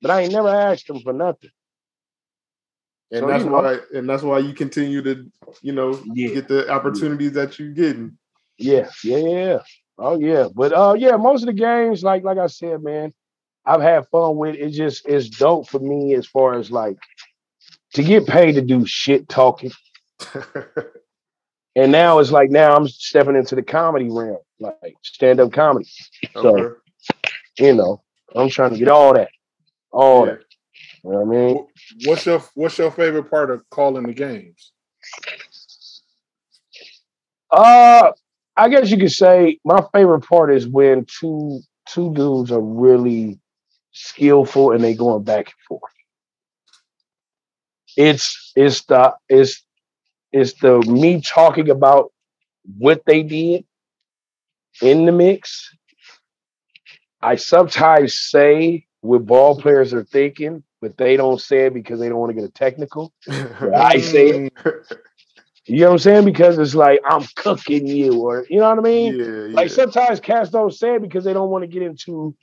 But I ain't never asked them for nothing. And So, that's you know- why and that's why you continue to, you know, Yeah. get the opportunities that you're getting. Yeah, yeah, yeah. Oh yeah. But uh yeah, most of the games, like like I said, man, I've had fun with. It just it's dope for me as far as like to get paid to do shit talking. And now it's like now I'm stepping into the comedy realm, like stand-up comedy. So, Okay. you know, I'm trying to get all that. All Yeah. that. You know what I mean? What's your What's your favorite part of calling the games? Uh, I guess you could say my favorite part is when two two dudes are really skillful and they going back and forth. It's it's the it's it's the me talking about what they did in the mix. I sometimes say what ball players are thinking, but they don't say it because they don't want to get a technical. I say it. You know what I'm saying? Because it's like I'm cooking you, or you know what I mean? yeah, yeah. Like sometimes cats don't say it because they don't want to get into,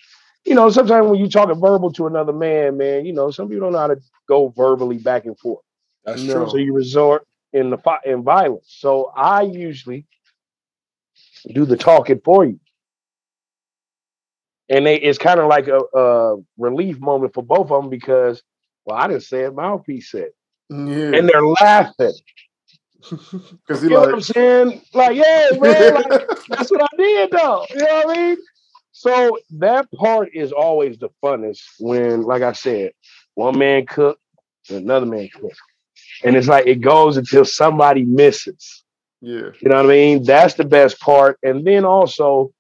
you know, sometimes when you talking verbal to another man, man, you know, some people don't know how to go verbally back and forth. That's No. So you resort in the fi- in violence. So I usually do the talking for you. And they, it's kind of like a, a relief moment for both of them because, well, I didn't say it, mouthpiece said, yeah. and they're laughing. Because You know what I'm saying? Like, yeah, man, like, that's what I did though. You know what I mean? So that part is always the funnest when, like I said, one man cook, another man cook. And it's like it goes until somebody misses. yeah, You know what I mean? That's the best part. And then also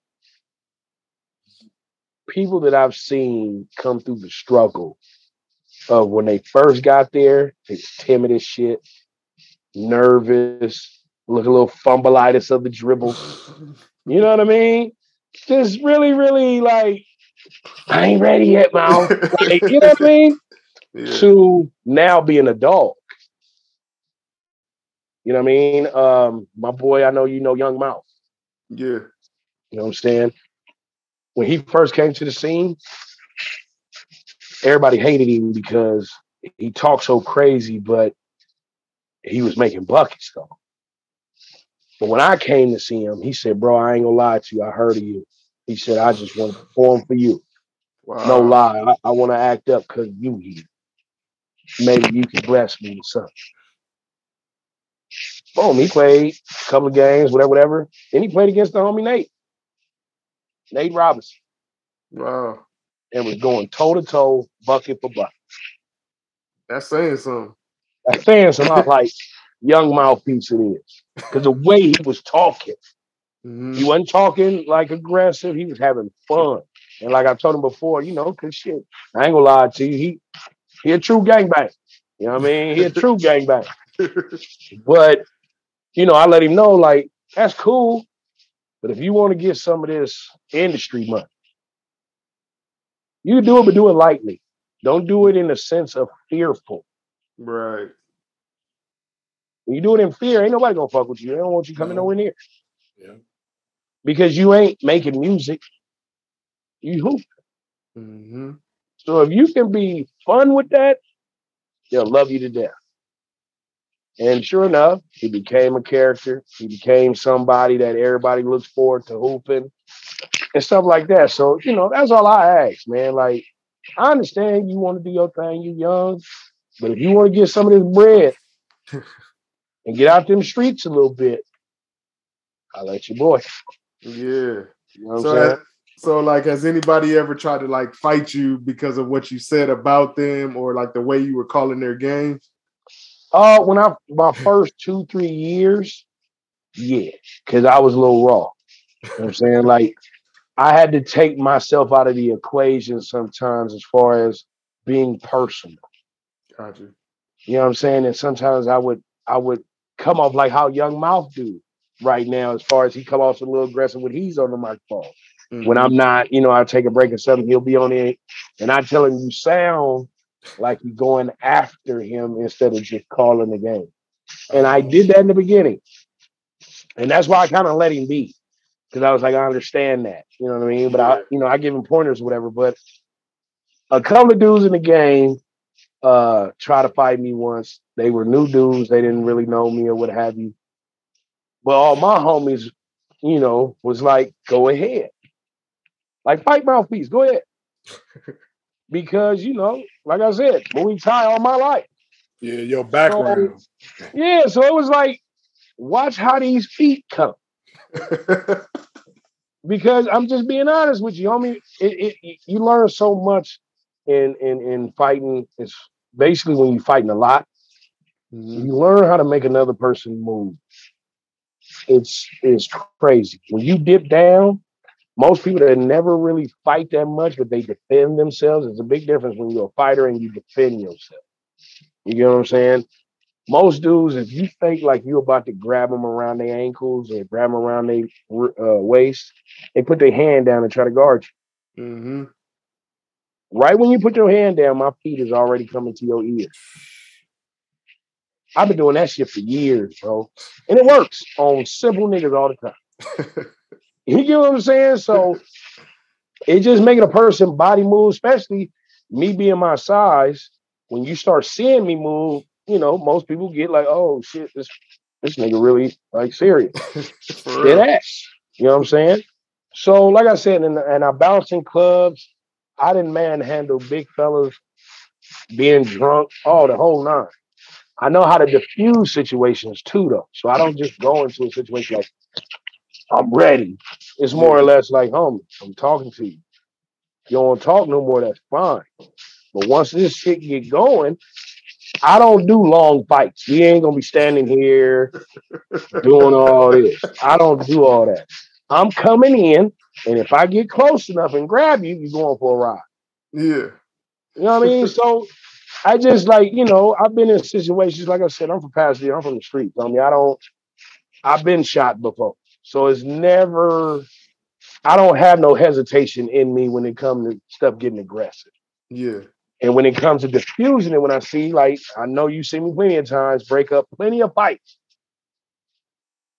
people that I've seen come through the struggle of when they first got there, they was timid as shit, nervous, look a little fumbleitis of the dribble. You know what I mean? Just really, really like, I ain't ready yet, man. Like, you know what I mean? yeah, To now be an dog. You know what I mean? Um, my boy, I know you know Young Mouth. yeah, You know what I'm saying? When he first came to the scene, everybody hated him because he talked so crazy, but he was making buckets though. But when I came to see him, he said, Bro, I ain't gonna lie to you. I heard of you. He said, I just want to perform for you. wow. No lie. I, I want to act up because you here. Maybe you can bless me with something. Boom, he played a couple of games, whatever, whatever. Then he played against the homie Nate. Nate Robinson. Wow, and was going toe to toe, bucket for bucket. that's saying something. That fans a lot like young mouthpiece it is. Because the way he was talking, Mhm. he wasn't talking like aggressive, he was having fun. And like I told him before, you know, cause shit, I ain't gonna lie to you, he he a true gangbang. You know what I mean? He a true gangbang. But you know, I let him know, like, that's cool. But if you want to get some of this industry money, you do it, but do it lightly. Don't do it in a sense of fearful. right. When you do it in fear, ain't nobody gonna fuck with you. They don't want you coming No. nowhere near. Yeah. Because you ain't making music. You hoop. hmm So if you can be fun with that, they'll love you to death. And sure enough, he became a character. He became somebody that everybody looks forward to hooping and stuff like that. So, you know, that's all I ask, man. Like, I understand you want to do your thing, you young, but if you want to get some of this bread and get out them streets a little bit, I'll let you boy. Yeah. You know what So, I'm saying? has- so like, has anybody ever tried to like fight you because of what you said about them or like the way you were calling their games? Uh, when I my first two three years, yeah, because I was a little raw. You know what I'm saying? Like I had to take myself out of the equation sometimes as far as being personal. Gotcha. You know what I'm saying? And sometimes I would I would come off like how Young Mouth do right now, as far as he come off a little aggressive when he's on the microphone. When I'm not, you know, I take a break or something, he'll be on it, and I tell him you sound like you're going after him instead of just calling the game. And I did that in the beginning. And that's why I kind of let him be. Because I was like, I understand that. You know what I mean? But I, you know, I give him pointers or whatever. But a couple of dudes in the game uh try to fight me once. They were new dudes, they didn't really know me or what have you. But all my homies, you know, was like, go ahead. Like fight mouthpiece, go ahead. because, you know, like I said, Muay Thai all my life. Yeah, your background. Yeah, so it was like, watch how these feet come. Because I'm just being honest with you, homie. It, it, you learn so much in in in fighting It's basically when you're fighting a lot, Mhm. you learn how to make another person move. It's it's crazy. When you dip down, most people that never really fight that much, but they defend themselves. It's a big difference when you're a fighter and you defend yourself. You get what I'm saying? Most dudes, if you think like you're about to grab them around their ankles or grab them around their uh, waist, they put their hand down and try to guard you. Mhm. Right when you put your hand down, my feet is already coming to your ear. I've been doing that shit for years, bro. And it works on simple niggas all the time. You get what I'm saying? So it just making a person body move, especially me being my size. When you start seeing me move, you know, most people get like, oh shit, this this nigga really like serious. Dead ass. You know what I'm saying? So, like I said, in, in our bouncing clubs, I didn't manhandle big fellas being drunk, all the whole nine. I know how to diffuse situations too, though. So I don't just go into a situation like I'm ready. It's more or less like, homie, I'm talking to you. You don't talk no more, that's fine. But once this shit get going, I don't do long fights. We ain't gonna be standing here doing all this. I don't do all that. I'm coming in, and if I get close enough and grab you, you're going for a ride. Yeah. You know what I mean? So I just like, you know, I've been in situations, like I said, I'm from Pasadena, I'm from the streets. I mean, I don't, I've been shot before. So it's never, I don't have no hesitation in me when it comes to stuff getting aggressive. Yeah. And when it comes to diffusing it, when I see, like, I know you see me plenty of times break up plenty of fights.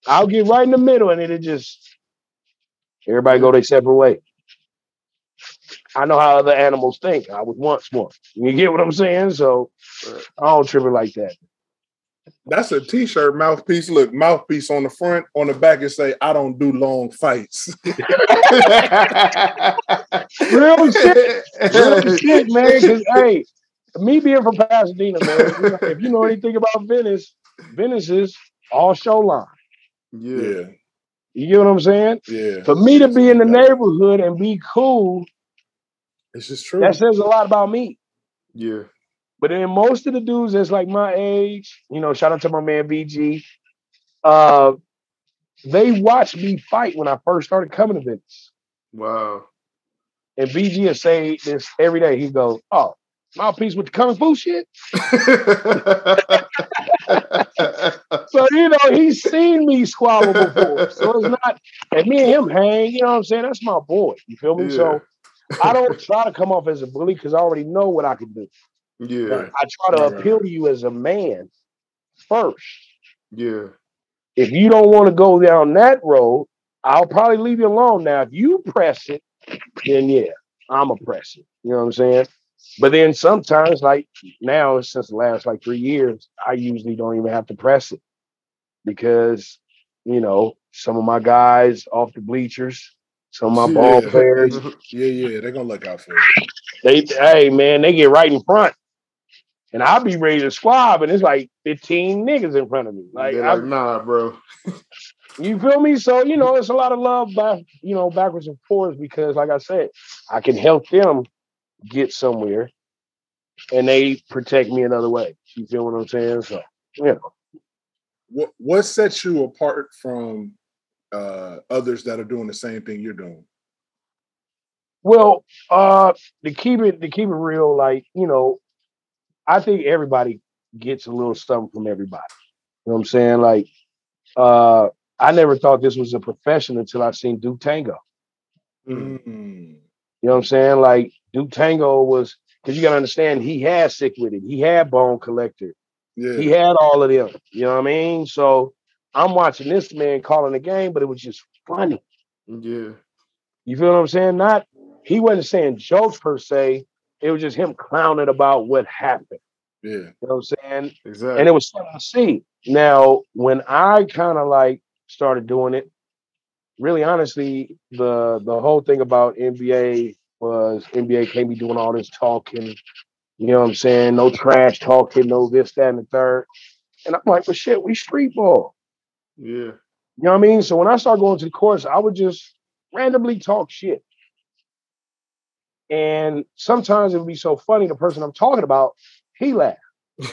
I'll get right in the middle and it'll just, everybody go their separate way. I know how other animals think. I was once one. You get what I'm saying? So I don't trip it like that. That's a t-shirt mouthpiece. Look, mouthpiece on the front, on the back, it say, I don't do long fights. Real shit. Real shit, man. Because hey, me being from Pasadena, man, if you know anything about Venice, Venice is all show line. yeah. yeah, You get what I'm saying? yeah. For me to be in the neighborhood and be cool, It's just true. that says a lot about me. Yeah. But then most of the dudes that's like my age, you know, shout out to my man BG, uh, they watched me fight when I first started coming to Venice. Wow. And BG will say this every day. He goes, Oh, mouthpiece with the kung fu shit. So, you know, he's seen me squabble before. So it's not, and me and him hang, you know what I'm saying? That's my boy. You feel me? So I don't try to come off as a bully because I already know what I can do. Yeah. I try to right, appeal to you as a man first. Yeah. If you don't want to go down that road, I'll probably leave you alone. Now, if you press it, then yeah, I'm a press it. You know what I'm saying? But then sometimes, like now, since the last like three years, I usually don't even have to press it because you know some of my guys off the bleachers, some of my ball players, yeah, yeah. They're gonna look out for you. they hey man, they get right in front. And I'll be ready to squab, and it's like 15 niggas in front of me. Like, They're I, nah, bro. You feel me? So you know, it's a lot of love back, you know, backwards and forwards because, like I said, I can help them get somewhere, and they protect me another way. You feel what I'm saying? So you know, What what sets you apart from uh others that are doing the same thing you're doing? well, uh, to keep it to keep it real, like you know, I think everybody gets a little something from everybody. You know what I'm saying? Like, uh, I never thought this was a profession until I seen Duke Tango. Mm. You know what I'm saying? Like Duke Tango was because you gotta understand he had sick with it. He had bone collector. Yeah. He had all of them. You know what I mean? So I'm watching this man calling the game, but it was just funny. Yeah. You feel what I'm saying? Not he wasn't saying jokes per se. It was just him clowning about what happened. yeah. You know what I'm saying? Exactly. and it was fun to see. Now, when I kind of like started doing it, really honestly, the the whole thing about NBA was NBA can't be doing all this talking. You know what I'm saying? No trash talking, no this, that, and the third. And I'm like, but shit, we street ball. yeah. You know what I mean? So when I started going to the course, I would just randomly talk shit. And sometimes it would be so funny, the person I'm talking about, he laughed.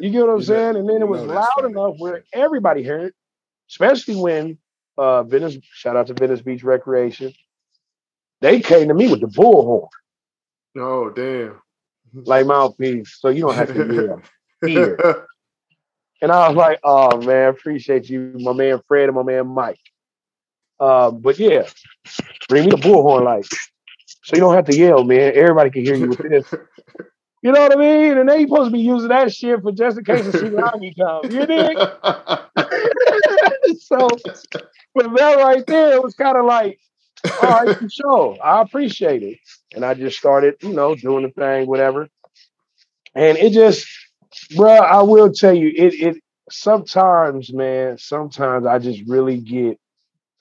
You get what I'm saying? And then it was loud funny. enough where everybody heard it, especially when uh Venice, shout out to Venice Beach Recreation. They came to me with the bullhorn, Oh damn. like mouthpiece, so you don't have to hear. Here. And I was like, oh man, appreciate you, my man Fred and my man Mike. Um, but yeah, bring me the bullhorn like so you don't have to yell, man. Everybody can hear you with this. You know what I mean? And they supposed to be using that shit for just in case a tsunami comes. You dig? so but that right there, it was kind of like, all right, for sure. I appreciate it. And I just started, you know, doing the thing, whatever. And it just, bruh, I will tell you, it it sometimes, man, sometimes I just really get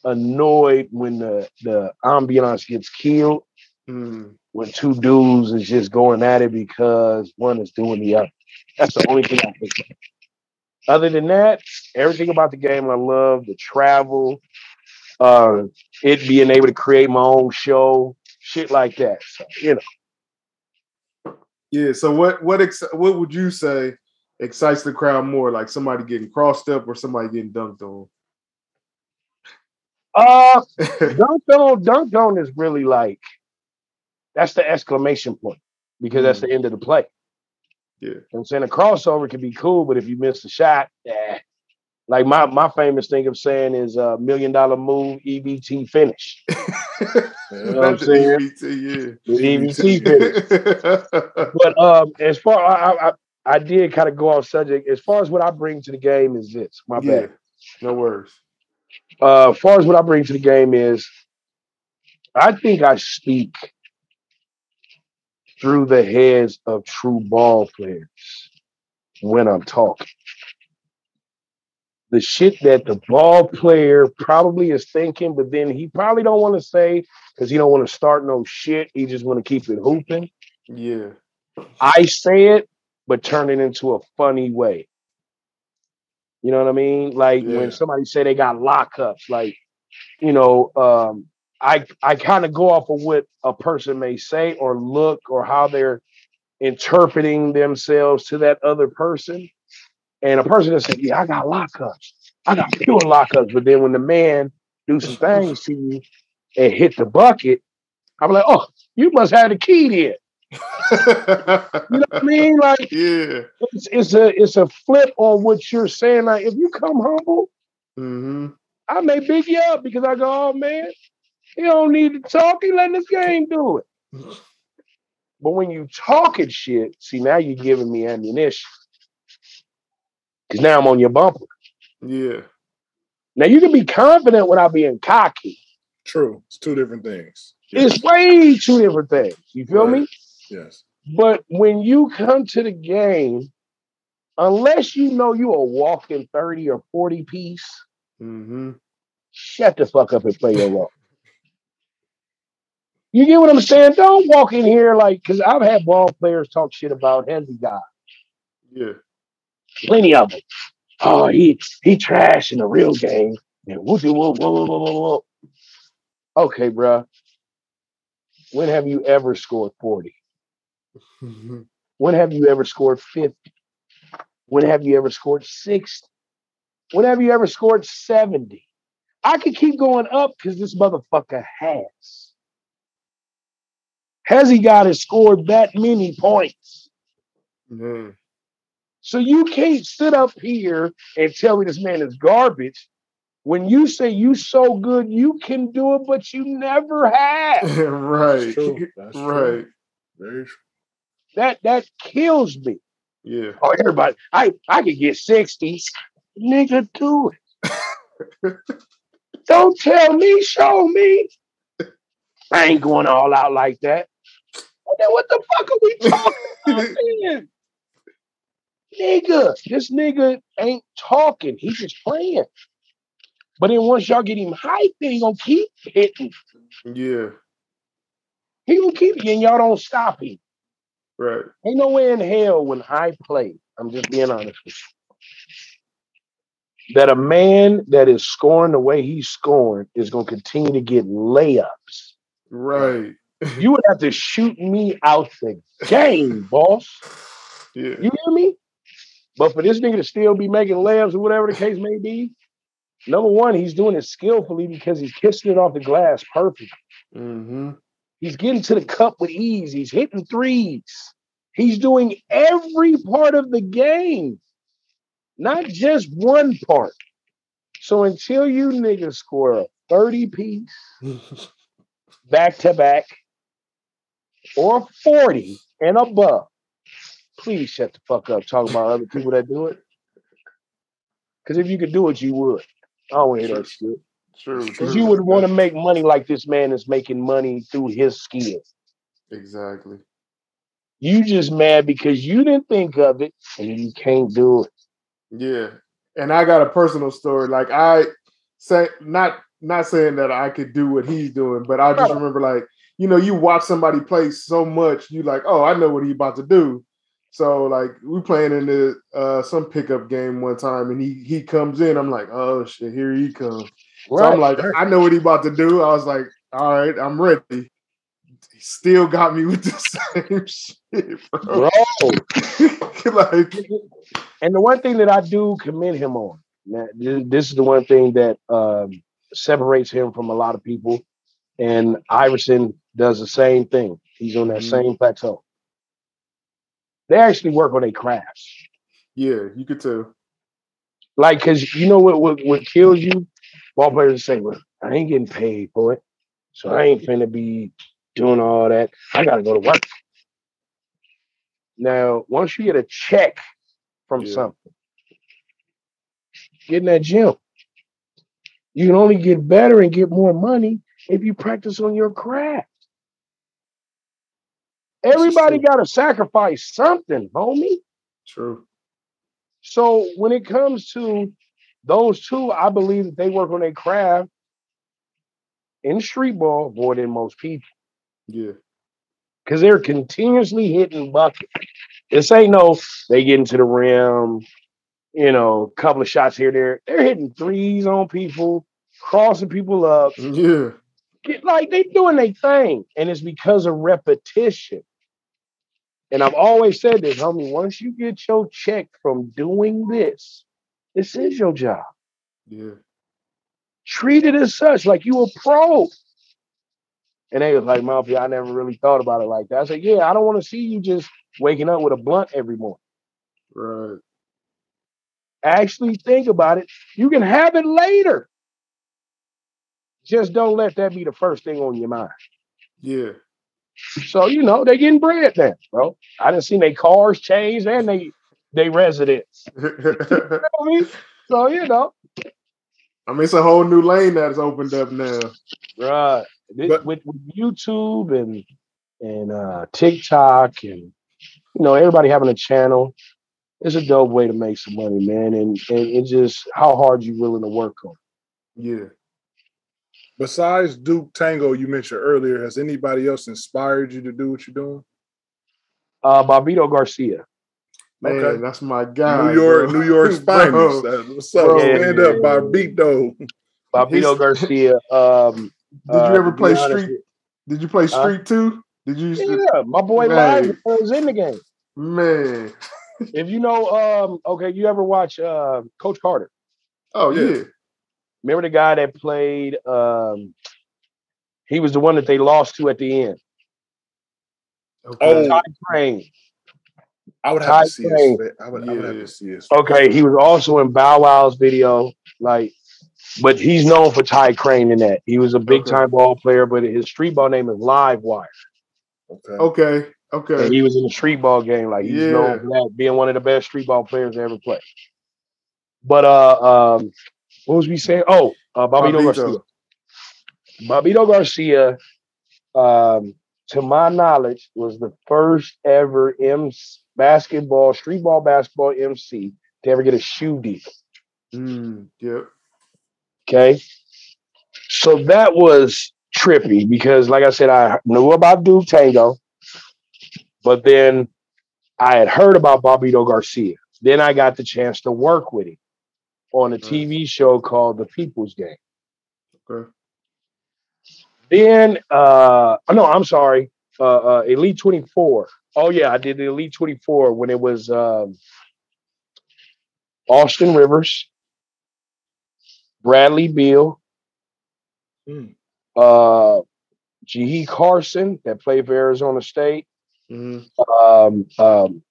annoyed when the the ambiance gets killed Mm, when two dudes is just going at it because one is doing the other. That's the only thing I think. of. Other than that, everything about the game I love, the travel, uh, it being able to create my own show, shit like that. So, you know, yeah. So what what ex- what would you say excites the crowd more? Like somebody getting crossed up or somebody getting dunked on? uh, dunked on, dunked on is really like that's the exclamation point because that's the end of the play. Yeah. You know I'm saying a crossover can be cool, but if you miss the shot, eh. like my my famous thing of saying is a million dollar move, EBT finish. Not I'm saying? EBT, yeah. EBT finish. But um, as far I, I I did kind of go off subject. As far as what I bring to the game is this. My yeah. bad. No worries. Uh, as far as what I bring to the game is, I think I speak through the heads of true ball players when I'm talking. The shit that the ball player probably is thinking, but then he probably don't want to say because he don't want to start no shit. He just want to keep it hooping. Yeah. I say it, but turn it into a funny way. You know what I mean? Like Yeah. when somebody say they got lockups, like, you know, um, I I kind of go off of what a person may say or look or how they're interpreting themselves to that other person. And a person that said, Yeah, I got lockups. I got pure lockups. But then when the man do some things to you and hit the bucket, I'm like, oh, you must have the key there. You know what I mean? Like yeah. it's, it's a it's a flip on what you're saying. Like if you come humble, hmm I may big you up because I go, oh man, he don't need to talk. He letting this game do it. But when you talking shit, see now you're giving me ammunition. Cause now I'm on your bumper. Yeah. Now you can be confident without being cocky. True. It's two different things. It's way two different things. You feel me? Yes. But when you come to the game, unless you know you a walking 30 or 40 piece, hmm shut the fuck up and play your role. You get what I'm saying? Don't walk in here like because I've had ball players talk shit about Henry guy. Yeah. Plenty of them. Oh, he he trash in the real game. And whoop whoop whoop whoop whoop whoop. Okay, bruh. When have you ever scored 40? Mhm. When have you ever scored 50? When have you ever scored 60? When have you ever scored 70? I could keep going up because this motherfucker has. Has he got to scored that many points? Man. So you can't sit up here and tell me this man is garbage when you say you so good you can do it, but you never have. right. That's true. That's true. Right. Very true. That that kills me. Yeah. Oh, everybody, I I could get 60. Nigga, do it. Don't tell me, show me. I ain't going all out like that. Then what the fuck are we talking about? Nigga, this nigga ain't talking. He's just playing. But then once y'all get him hyped, then he gonna keep hitting. Yeah. He gonna keep and y'all don't stop him. Right. Ain't no way in hell when I play, I'm just being honest with you, that a man that is scoring the way he's scoring is going to continue to get layups. Right. You would have to shoot me out the game, boss. Yeah. You hear me? But for this nigga to still be making layups or whatever the case may be, number one, he's doing it skillfully because he's kissing it off the glass perfect. Mm-hmm. He's getting to the cup with ease. He's hitting threes. He's doing every part of the game, not just one part. So until you niggas score a 30 piece back to back or 40 and above, please shut the fuck up talking about other people that do it. Because if you could do it, you would. I don't want to hear that shit. True. Because you would want to make money like this man is making money through his skill. Exactly. You just mad because you didn't think of it and you can't do it. Yeah. And I got a personal story. Like I say not not saying that I could do what he's doing, but I just remember like, you know, you watch somebody play so much, you like, oh, I know what he about to do. So like we playing in the uh some pickup game one time and he he comes in, I'm like, oh shit, here he comes. So I'm like, I know what he about to do. I was like, all right, I'm ready. He still got me with the same shit, bro. bro. like, And the one thing that I do commend him on, now, this is the one thing that um, separates him from a lot of people. And Iverson does the same thing. He's on that Mhm. same plateau. They actually work on their crafts. yeah, you could tell. Like, cause you know what what, what kills you? Ball players say, Well, I ain't getting paid for it. So I ain't finna be doing all that. I gotta go to work. Now, once you get a check from Yeah. something, get in that gym. You can only get better and get more money if you practice on your craft. Everybody gotta sacrifice something, homie. True. So when it comes to those two, I believe that they work on their craft in street ball more than most people Yeah. because they're continuously hitting buckets. This ain't no they get into the rim, you know, a couple of shots here there. They're hitting threes on people, crossing people up. Yeah. Get, like they doing their thing, and it's because of repetition. And I've always said this, homie. Once you get your check from doing this, this is your job. Yeah. treat it as such, like you a pro. And they was like, Malfi, I never really thought about it like that. I said, Yeah, I don't want to see you just waking up with a blunt every morning. Right. Actually think about it. You can have it later. Just don't let that be the first thing on your mind. Yeah. So, you know, they getting bread now, bro. I didn't see their cars change and they they residents. You know I mean? So, you know, I mean, it's a whole new lane that's opened up now. Right. But- with, with YouTube and and uh TikTok and you know everybody having a channel, it's a dope way to make some money, man. And and it's just how hard you willing to work on. Yeah. Besides Duke Tango, you mentioned earlier, has anybody else inspired you to do what you're doing? Uh Bobbito Garcia. Man, Okay. that's my guy. New York, bro. New York's Bro. finest. Uh, What's up? Bro. Stand Yeah, up, yeah, Bobbito. Bobbito Garcia. Um Did you uh, ever to be play honest Street? Did you play Street Two? Did you? with- Yeah, my boy Live was in the game. Man. If you know, um, okay, you ever watch uh, Coach Carter? Oh Yeah. yeah. Remember the guy that played um he was the one that they lost to at the end. Okay. Ty Crane. I would have Ty to see. Crane. fa- I would, I would have to see his. Okay, he was also in Bow Wow's video, like, but he's known for Ty Crane in that. He was a big time ball player, but his street ball name is Live Wire. Okay. Okay. And Okay. he was in the street ball game, like he's Yeah. known for that, being one of the best street ball players to ever play. But uh um what was we saying? Oh, uh Bobbito. Garcia. Bobbito Garcia, um, to my knowledge, was the first ever M basketball, street ball basketball MC to ever get a shoe deal. Mm, yep. Okay. So that was trippy because, like I said, I knew about Duke Tango, but then I had heard about Bobbito Garcia. Then I got the chance to work with him on a TV show called The People's Game. Okay. Then, uh, no, I'm sorry. uh, uh, Elite 24. Oh yeah, I did the Elite 24 when it was um, Austin Rivers, Bradley Beal, Hmm. uh, G. Carson that played for Arizona State. Mhm. Um, um,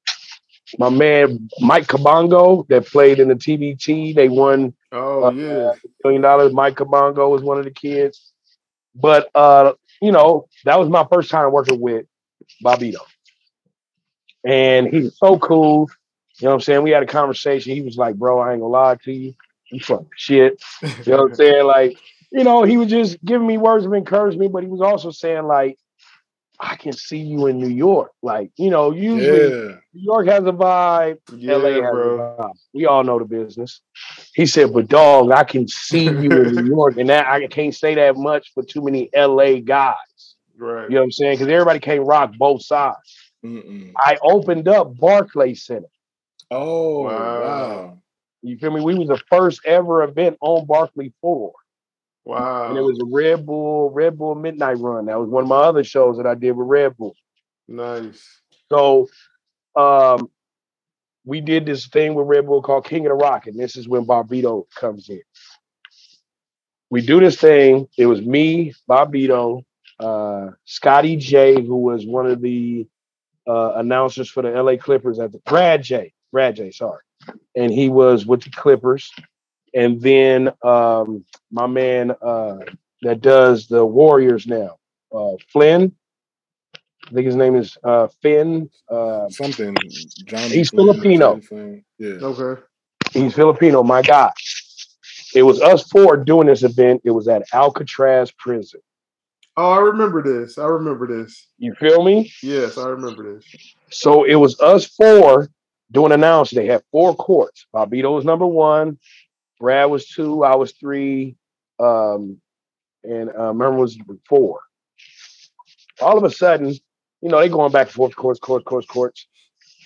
my man Myck Kabongo that played in the TBT. They won Oh Uh, yeah. million dollars. Myck Kabongo was one of the kids. But uh, you know, that was my first time working with Bobbito. And he's so cool. You know what I'm saying? We had a conversation. He was like, bro, I ain't gonna lie to you. You fucking shit. You know what I'm saying? Like, you know, he was just giving me words of encouragement, but he was also saying, like, I can see you in New York. Like, you know, usually Yeah. New York has a vibe, Yeah, LA has bro. a vibe. We all know the business. He said, but dog, I can see you in New York. And that I can't say that much for too many LA guys. Right. You know what I'm saying? Because everybody can't rock both sides. Mm-mm. I opened up Barclay Center. Oh Wow. wow. You feel me? We was the first ever event on Barclay 4. Wow. And it was a Red Bull, Red Bull Midnight Run. That was one of my other shows that I did with Red Bull. nice. So um we did this thing with Red Bull called King of the Rock, and this is when Bobbito comes in. We do this thing. It was me, Bobbito, uh, Scotty J, who was one of the uh, announcers for the LA Clippers at the Brad J, Brad J, sorry, and he was with the Clippers. And then um, my man uh, that does the Warriors now, uh, Flynn. I think his name is uh, Finn. Uh, Something. John He's Flynn, Filipino. Flynn. Yeah. Okay. he's Filipino, my God. It was us four doing this event. It was at Alcatraz prison. Oh, I remember this. I remember this. You feel me? Yes, I remember this. So it was us four doing announce. They had four courts. Bobbito was number one, Brad was two, I was three, um, and uh, remember was four. All of a sudden, you know, they going back and forth, courts, courts, courts, courts,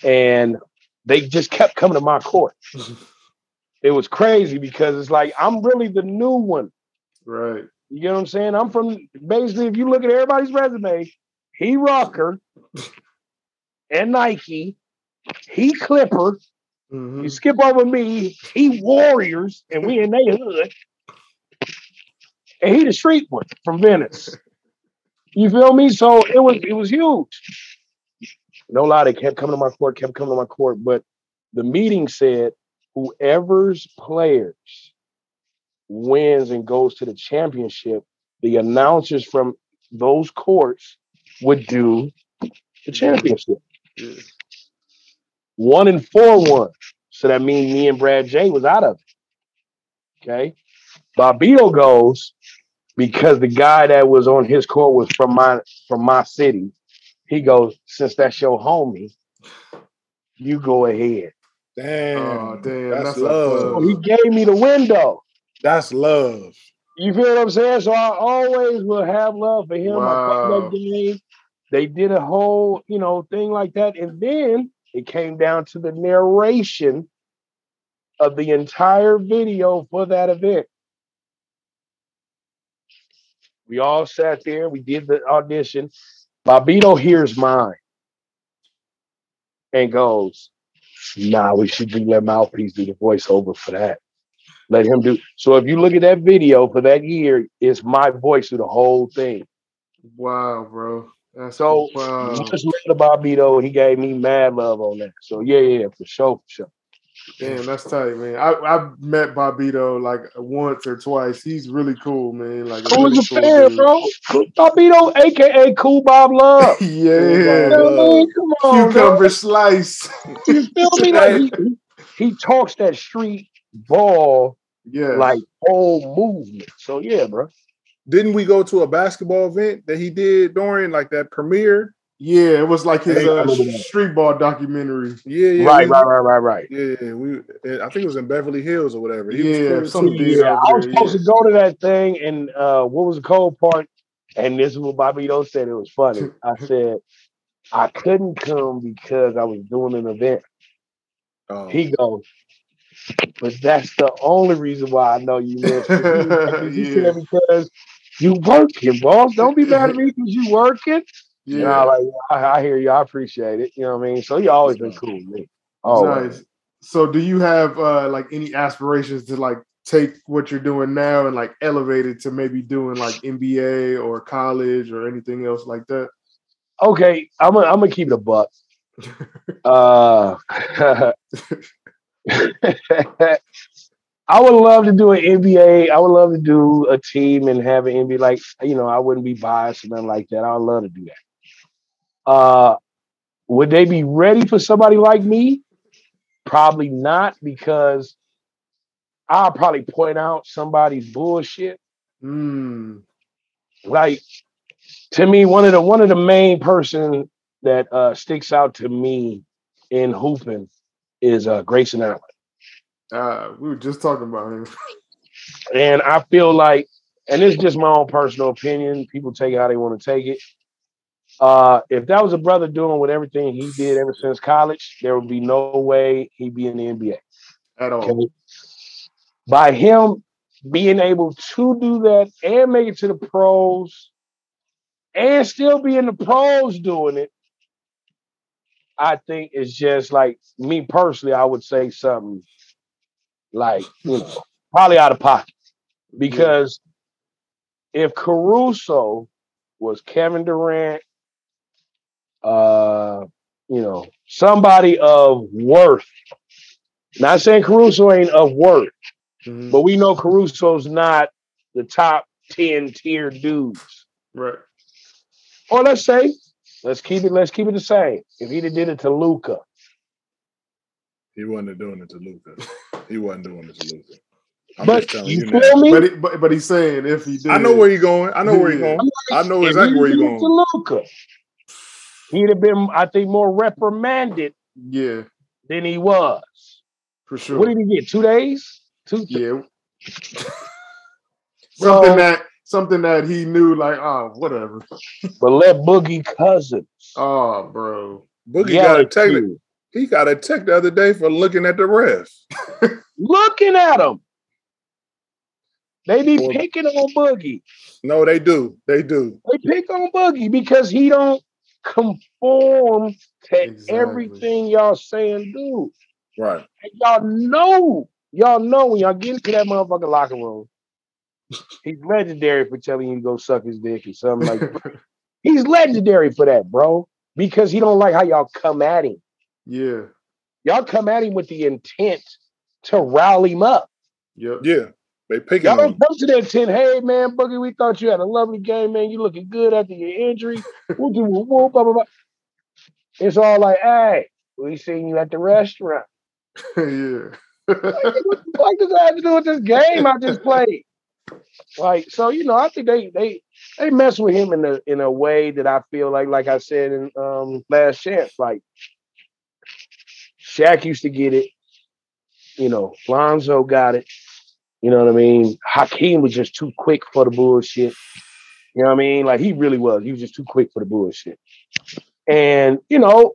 and they just kept coming to my court. it was crazy because it's like I'm really the new one. Right. You get what I'm saying? I'm from basically, if you look at everybody's resume, he rocker and Nike, he Clipper. Mhm. You skip over me, he Warriors, and we in they hood. And he the street one from Venice. You feel me? So it was it was huge. No lie, they kept coming to my court, kept coming to my court. But the meeting said whoever's players wins and goes to the championship, the announcers from those courts would do the championship. Yeah. One and four one. So that means me and Brad J was out of it. Okay. Bobbito goes because the guy that was on his court was from my from my city. He goes, since that's your homie, you go ahead. Damn. Oh, damn, That's, that's a love. he gave me the window. That's love. You feel what I'm saying? So I always will have love for him. Wow. caught that game. They did a whole, you know, thing like that. And then it came down to the narration of the entire video for that event. We all sat there, we did the audition. Bobbito hears mine and goes, Nah, we should let Mouthpiece do the voiceover for that. Let him do. So if you look at that video for that year, it's my voice through the whole thing. Wow, bro. That's So wow. Uh, just love the Bobbito. He gave me mad love on that. So yeah, yeah, for sure, for sure. Damn, that's tight, man. I I've met Bobbito like once or twice. He's really cool, man. Like Cool really as a fan, dude. bro. Cool- Bobbito, aka Cool Bob Love. Yeah. what Come on, bro. Cucumber slice. You feel me? Like he, he, he talks that street ball yeah. like whole movement. So yeah, bro. Didn't we go to a basketball event that he did during like that premiere? yeah, it was like his uh, I remember that. street ball documentary. Yeah, yeah. right, we- right, right, right, right. Yeah, we. I think it was in Beverly Hills or whatever. He Yeah, was some cool too. big- Yeah, I was supposed yeah. to go to that thing, and uh, what was the cold part? And this is what Bobbito said. It was funny. I said I couldn't come because I was doing an event. Oh. He goes, but that's the only reason why I know you missed. it." He Yeah. because you working, boss. Don't be mad at me because you working. Yeah, you know, like I, I, hear you. I appreciate it. You know what I mean? So you always been cool with me. Always. Nice. So do you have uh like any aspirations to like take what you're doing now and like elevate it to maybe doing like NBA or college or anything else like that? Okay, I'm gonna I'm gonna keep it a buck. uh I would love to do an NBA. I would love to do a team and have an NBA. Like, you know, I wouldn't be biased or nothing like that. I would love to do that. Uh, would they be ready for somebody like me? Probably not, because I'll probably point out somebody's bullshit. Mm. Like to me, one of the one of the main person that uh, sticks out to me in hooping is uh, Grayson Allen. Uh, we were just talking about him. and I feel like, and it's just my own personal opinion. People take it how they want to take it. Uh, if that was a brother doing with everything he did ever since college, there would be no way he'd be in the NBA at all. Okay? By him being able to do that and make it to the pros and still be in the pros doing it, I think it's just like me personally, I would say something like you know, probably out of pocket. Because if Caruso was Kevin Durant, uh, you know, somebody of worth. Not saying Caruso ain't of worth, mm-hmm. but we know Caruso's not the top 10 tier dudes. Right. Or let's say, let's keep it, let's keep it the same. If he'd have did it to Luka, He wasn't doing it to Luka. He wasn't doing it to Luka. I'm but you, you feel me? But, he, but, but he's saying if he did, I know where you're going. I know where you're going. I know exactly where you're going. To Luka, he'd have been, I think, more reprimanded. Yeah, than he was. For sure. What did he get? Two days. Two. Yeah. something so, that something that he knew, like, oh, whatever. but let Boogie Cousins. Oh, bro. Boogie got a tech. He got a tech the other day for looking at the refs. looking at them. They be picking on Boogie. No, they do. They do. They pick on Boogie because he don't conform to exactly. everything y'all saying do. Right. And y'all know, y'all know when y'all get into that motherfucking locker room, he's legendary for telling you to go suck his dick or something like that. He's legendary for that, bro. Because he don't like how y'all come at him. Yeah. Y'all come at him with the intent to rally him up. Yep. Yeah. They pick Y'all don't come to that tent. Hey man, Boogie, we thought you had a lovely game, man. You looking good after your injury. We'll do whoop, blah, blah, blah. It's all like, hey, we seen you at the restaurant. yeah. like, what the fuck does that have to do with this game I just played? Like, so you know, I think they they they mess with him in a in a way that I feel like, like I said in um last chance, like Shaq used to get it. You know, Lonzo got it. You know what I mean? Hakeem was just too quick for the bullshit. You know what I mean? Like he really was. He was just too quick for the bullshit. And you know,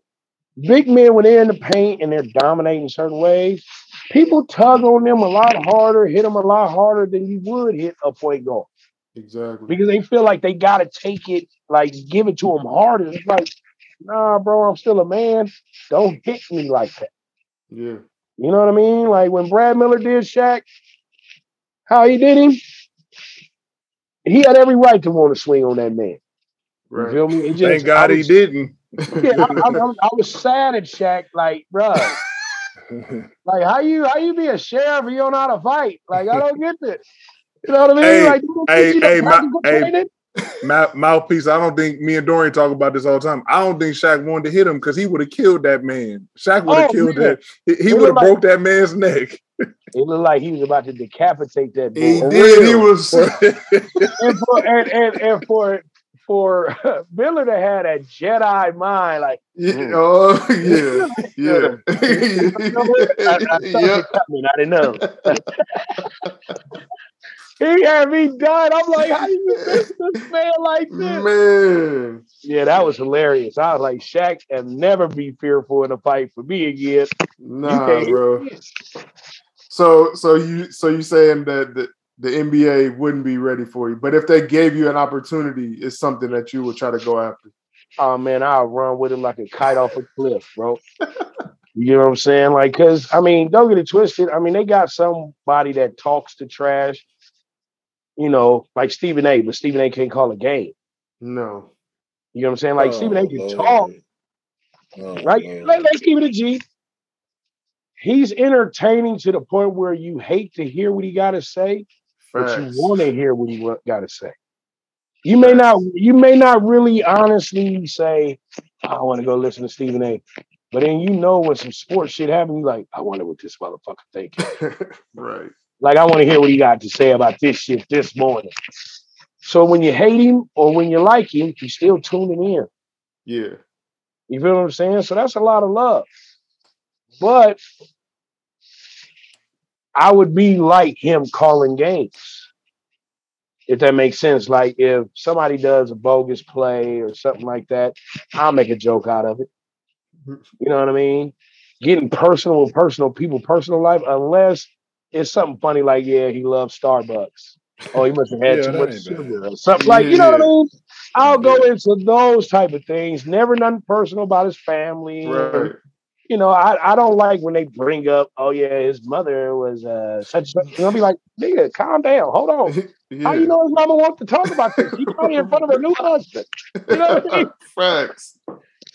big men when they're in the paint and they're dominating certain ways, people tug on them a lot harder, hit them a lot harder than you would hit a point guard. Exactly. Because they feel like they got to take it, like give it to them harder. It's like, nah, bro, I'm still a man. Don't hit me like that. Yeah. You know what I mean? Like when Brad Miller did Shaq, how he did him, he had every right to want to swing on that man. Right. You feel me? Just, Thank God was, he didn't. yeah, I, I, I, was sad at Shaq, like, bro. Like, how you how you be a sheriff and you don't know how to fight? Like, I don't get this. You know what I mean? Hey, like, hey, hey, my, hey, mouthpiece. I don't think me and Dorian talk about this all the time. I don't think Shaq wanted to hit him because he would have killed that man. Shaq would have oh, killed man. that. He, he would have like, broke that man's neck. It looked like he was about to decapitate that. Boy. He did. He was. and, for, and, and, and for for Miller to have a Jedi mind, like yeah, mm. oh yeah, yeah, I, I, didn't know. He had me done. I'm like, how you miss this man like this? Man. Yeah, that was hilarious. I was like, Shaq and never be fearful in a fight for me again. Nah, bro. So so you so you saying that the, the NBA wouldn't be ready for you. But if they gave you an opportunity, it's something that you would try to go after. oh man, I'll run with him like a kite off a cliff, bro. You know what I'm saying? Like, cause I mean, don't get it twisted. I mean, they got somebody that talks to trash, you know, like Stephen A, but Stephen A can't call a game. No. You know what I'm saying? Like Oh, Stephen A oh, can Lord. talk, Oh, right? Lord. Let, us keep it a G. He's entertaining to the point where you hate to hear what he got to say, but you want to hear what he got to say. You may not, you may not really honestly say, "I want to go listen to Stephen A." But then you know when some sports shit happens, you like, I wonder what this motherfucker thinking. right. Like I want to hear what he got to say about this shit this morning. So when you hate him or when you like him, you still tuning in. Yeah. You feel what I'm saying? So that's a lot of love. But I would be like him calling games. If that makes sense. Like if somebody does a bogus play or something like that, I'll make a joke out of it. You know what I mean? Getting personal with personal people, personal life, unless it's something funny like, yeah, he loves Starbucks. Oh, he must have had Yeah, too much sugar or something like, you know what I mean? I'll go into those type of things. Never nothing personal about his family. Right. You know, I, I don't like when they bring up, oh yeah, his mother was uh such. I'll be like, nigga, calm down, hold on. yeah. How you know his mama wants to talk about this? She's probably in front of her new husband. You know what I mean? Facts.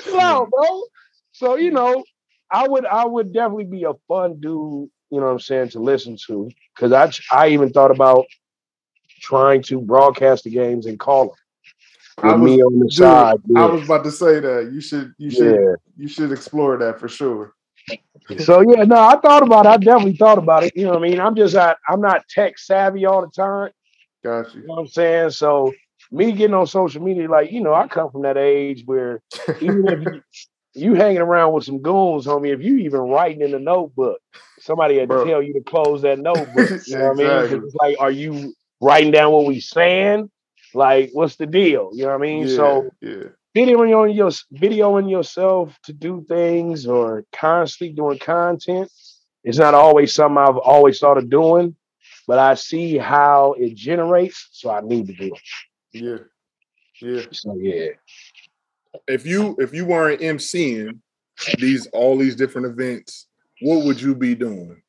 Chill out, bro. So you know, I would I would definitely be a fun dude. You know what I'm saying to listen to because I I even thought about trying to broadcast the games and call them with was, me on the dude, side. I was about to say that. You should you should yeah. you should explore that for sure. So yeah, no, I thought about it. I definitely thought about it. You know what I mean? I'm just not, I'm not tech savvy all the time. Got You know what I'm saying? So me getting on social media, like, you know, I come from that age where even if you, you hanging around with some goons, homie, if you even writing in a notebook, somebody had to tell you to close that notebook. You know what I mean? It's like, are you writing down what we saying? Like, what's the deal? You know what I mean? yeah, So yeah. videoing on your videoing yourself to do things or constantly doing content it's not always something I've always thought of doing, but I see how it generates, so I need to do it. Yeah. Yeah. So yeah. If you if you weren't emceeing these all these different events, what would you be doing?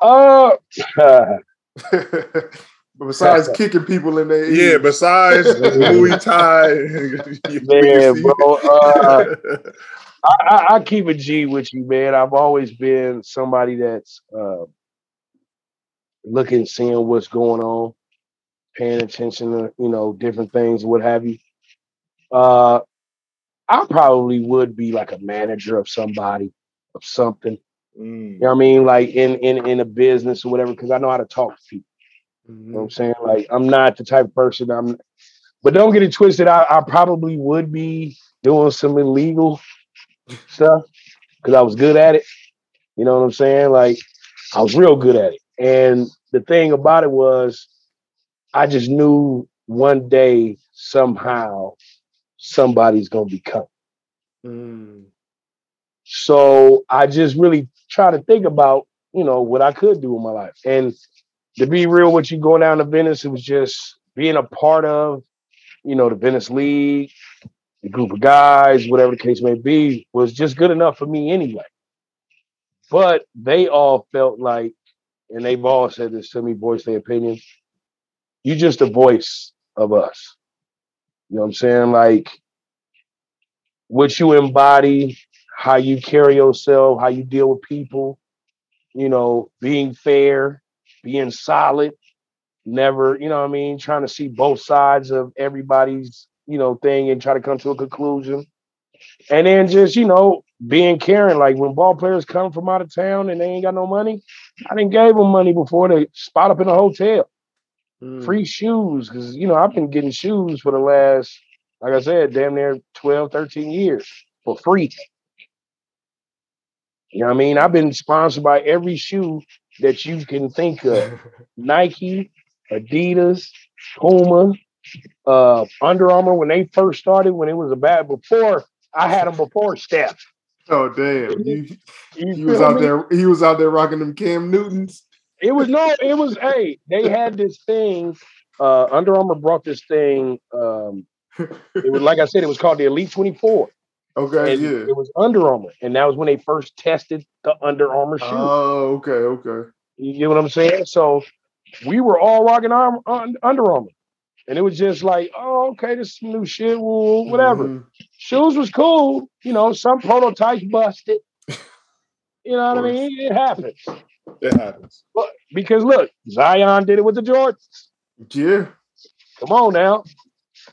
Uh but besides kicking people in their Yeah, ears, besides Muay Thai, man, bro. Uh, I, I, I keep a G with you, man. I've always been somebody that's uh, looking, seeing what's going on, paying attention to you know different things, what have you. Uh, I probably would be like a manager of somebody, of something. Mm. You know what I mean? Like in in in a business or whatever, because I know how to talk to people. You know what I'm saying? Like I'm not the type of person I'm but don't get it twisted. I, I probably would be doing some illegal stuff because I was good at it. You know what I'm saying? Like I was real good at it. And the thing about it was I just knew one day somehow somebody's gonna be coming. Mm. So I just really try to think about, you know, what I could do in my life. And to be real with you, going down to Venice, it was just being a part of, you know, the Venice League, the group of guys, whatever the case may be, was just good enough for me anyway. But they all felt like, and they've all said this to me, voice their opinion. you're just a voice of us. You know what I'm saying? Like what you embody, how you carry yourself, how you deal with people, you know, being fair, being solid, never, you know what I mean, trying to see both sides of everybody's, you know, thing and try to come to a conclusion. And then just, you know, being caring. Like when ball players come from out of town and they ain't got no money, I didn't gave them money before they spot up in a hotel Mm. free shoes because you know i've been getting shoes for the last like i said damn near 12 13 years for free you know what i mean i've been sponsored by every shoe that you can think of nike adidas puma uh Under Armour when they first started when it was a bad before i had them before steph oh damn. You You he was out me? there he was out there rocking them Cam Newtons. It was no, it was hey, they had this thing. Uh Under Armour brought this thing. Um, it was like I said, it was called the Elite 24. Okay, And yeah. It was Under Armour. And that was when they first tested the Under Armour shoe. Oh, okay, okay. you get what I'm saying? So we were all rocking arm, un, Under Armour. And it was just like, oh, okay, this is some new shit, well, whatever. Mhm. Shoes was cool. You know, some prototypes busted. You know what I mean? It happens. It happens. But because look, Zion did it with the Jordans. Yeah. Come on now.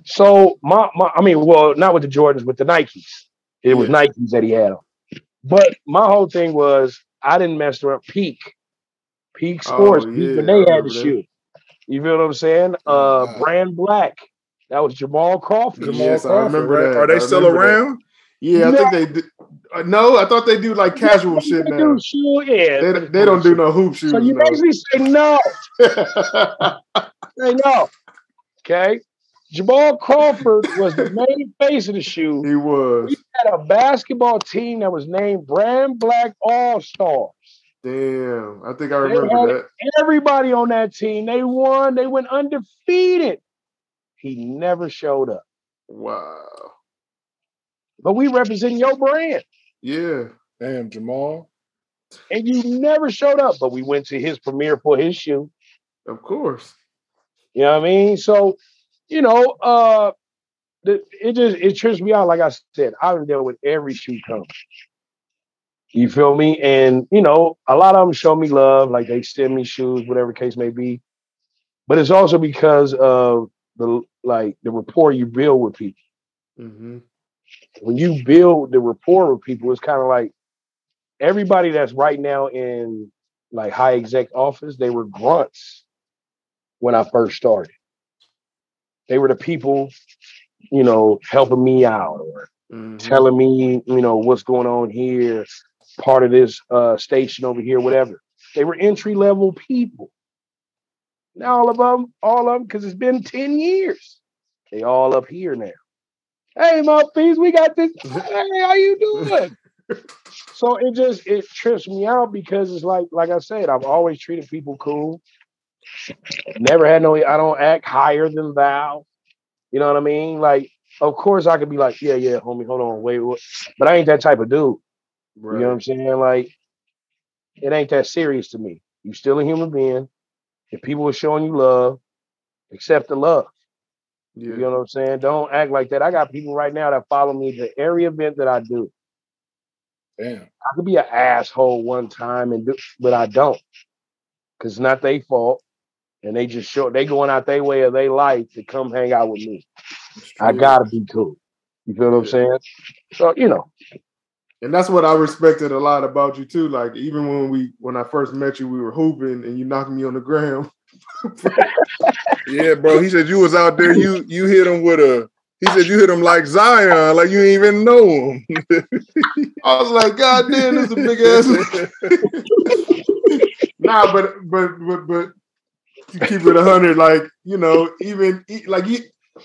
So my, my I mean, well, not with the Jordans, with the Nikes. It was Nikes that he had on. But my whole thing was I didn't mess around. Peak, Peak Sports, Oh, yeah, when I they had remember the shoe. You feel what I'm saying? Uh, Wow. Brand Black. That was Jamal Crawford. Jamal yes, I remember that. Are they I still remember that. around? Yeah, I No. think they do. Uh, no, I thought they do like casual shit They now. do shoe, yeah. They, they don't do no hoop shoes. So you no. basically say no. Say no. Okay. Jamal Crawford was the main face of the shoe. he was. We had a basketball team that was named Brand Black All Stars. Damn, I think I They remember had- that. Everybody on that team, they won. They went undefeated. He never showed up. Wow. But we represent your brand. Yeah. Damn, Jamal. And you never showed up. But we went to his premiere for his shoe. Of course. You know what I mean? So, you know, uh the, it just it trips me out. Like I said, I've dealt with every shoe company. You feel me? And you know, a lot of them show me love, like they send me shoes, whatever case may be. But it's also because of the like the rapport you build with people. hmm When you build the rapport with people, it's kind of like everybody that's right now in like high exec office, they were grunts when I first started. They were the people, you know, helping me out or hmm telling me, you know, what's going on here, part of this uh, station over here, whatever. They were entry level people. Now all of them, all of them, because it's been 10 years. They all up here now. Hey, mouthpiece, we got this. Hey, how you doing? so it just it trips me out because it's like, like I said, I've always treated people cool. Never had no, I don't act higher than thou. You know what I mean? Like, of course I could be like, yeah, yeah, homie, hold on, wait, what? but I ain't that type of dude. You know what I'm saying? Like, it ain't that serious to me. You still a human being. If people are showing you love, accept the love. Yeah. You know what I'm saying? Don't act like that. I got people right now that follow me to every event that I do. Damn. I could be an asshole one time and do, but I don't, because it's not their fault, and they just show they going out their way of their life to come hang out with me. I gotta be cool. You feel what I'm saying? So you know, And that's what I respected a lot about you too. Like even when we when I first met you, we were hooping and you knocked me on the ground. Yeah, bro. He said you was out there. You you hit him with a. He said you hit him like Zion, like you didn't even know him. I was like, God damn, this is a big ass. nah, but but but but to keep it a hundred, like you know, even like you,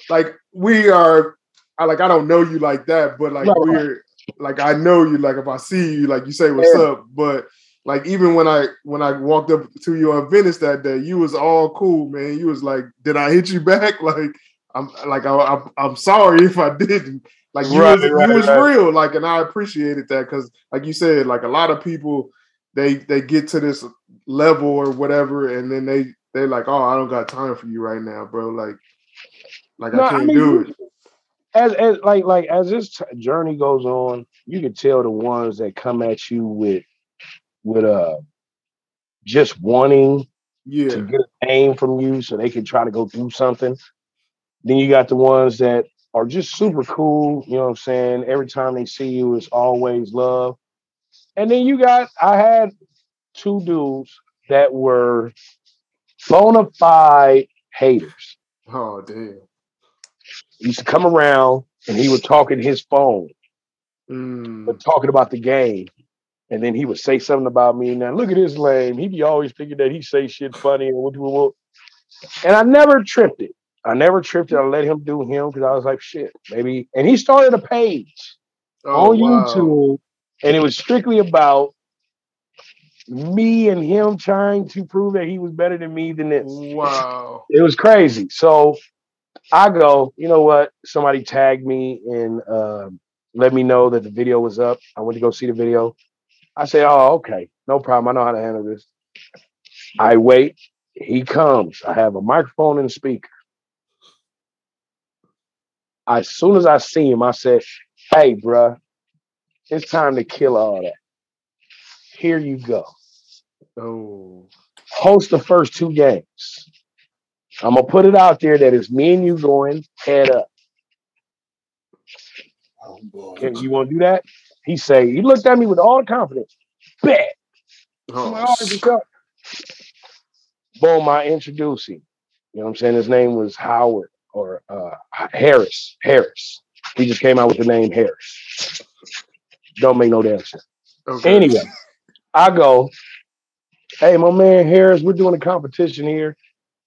like we are. I like I don't know you like that, but like Right. we're like I know you. Like if I see you, like you say what's Yeah. up. But like even when I when I walked up to you on Venice that day, you was all cool, man. You was like, did I hit you back? Like I'm like I, I'm I'm sorry if I didn't. Like you Right, was right, you was right. real, like, and I appreciated that because, like you said, like a lot of people, they they get to this level or whatever, and then they they like, oh, I don't got time for you right now, bro. Like, like No, I I can't mean, do it. as as like like as this t- journey goes on, you can tell the ones that come at you with with uh just wanting Yeah, to get a name from you so they can try to go do something. Then you got the ones that are just super cool, you know what I'm saying? Every time they see you, it's always love. And then you got I had two dudes that were bona fide haters. oh damn. He used to come around and he would talk in his phone, Mm. but talking about the game. And then he would say something about me. Now look at his lame. He be always thinking that he say shit funny and what, what, what. And I never tripped it. I never tripped it. I let him do him because I was like, shit, maybe. And he started a page Oh, on wow. YouTube, and it was strictly about me and him trying to prove that he was better than me than this. Wow. It was crazy. So I go, you know what? Somebody tagged me and uh, let me know that the video was up. I went to go see the video. I say, oh, okay, no problem. I know how to handle this. I wait. He comes. I have a microphone and a speaker. As soon as I see him, I said, hey, bruh, it's time to kill all that. Here you go. Oh, Host the first two games. I'm gonna put it out there that it's me and you going head up. Oh boy. Can you want to do that? He say he looked at me with all the confidence. Bet. Oh, "All right, what's up?" Boom, I introduce him. You know what I'm saying? His name was Howard or uh, Harris. Harris. He just came out with the name Harris. Don't make no damn sense. okay. Anyway, I go, hey, my man Harris, we're doing a competition here.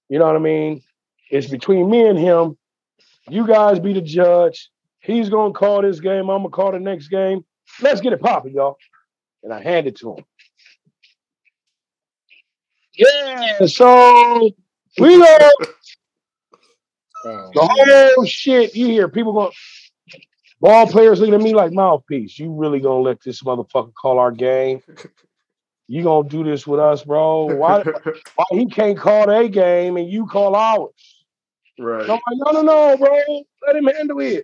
You know what I mean? It's between me and him. You guys be the judge. He's gonna call this game. I'm gonna call the next game. Let's get it popping, y'all. And I hand it to him. Yeah, so we go Oh, the whole shit. You hear people going, ball players looking at me like mouthpiece. You really gonna let this motherfucker call our game? You gonna do this with us, bro? Why, why he can't call their game and you call ours? right. And I'm like, no, no, no, bro. Let him handle his.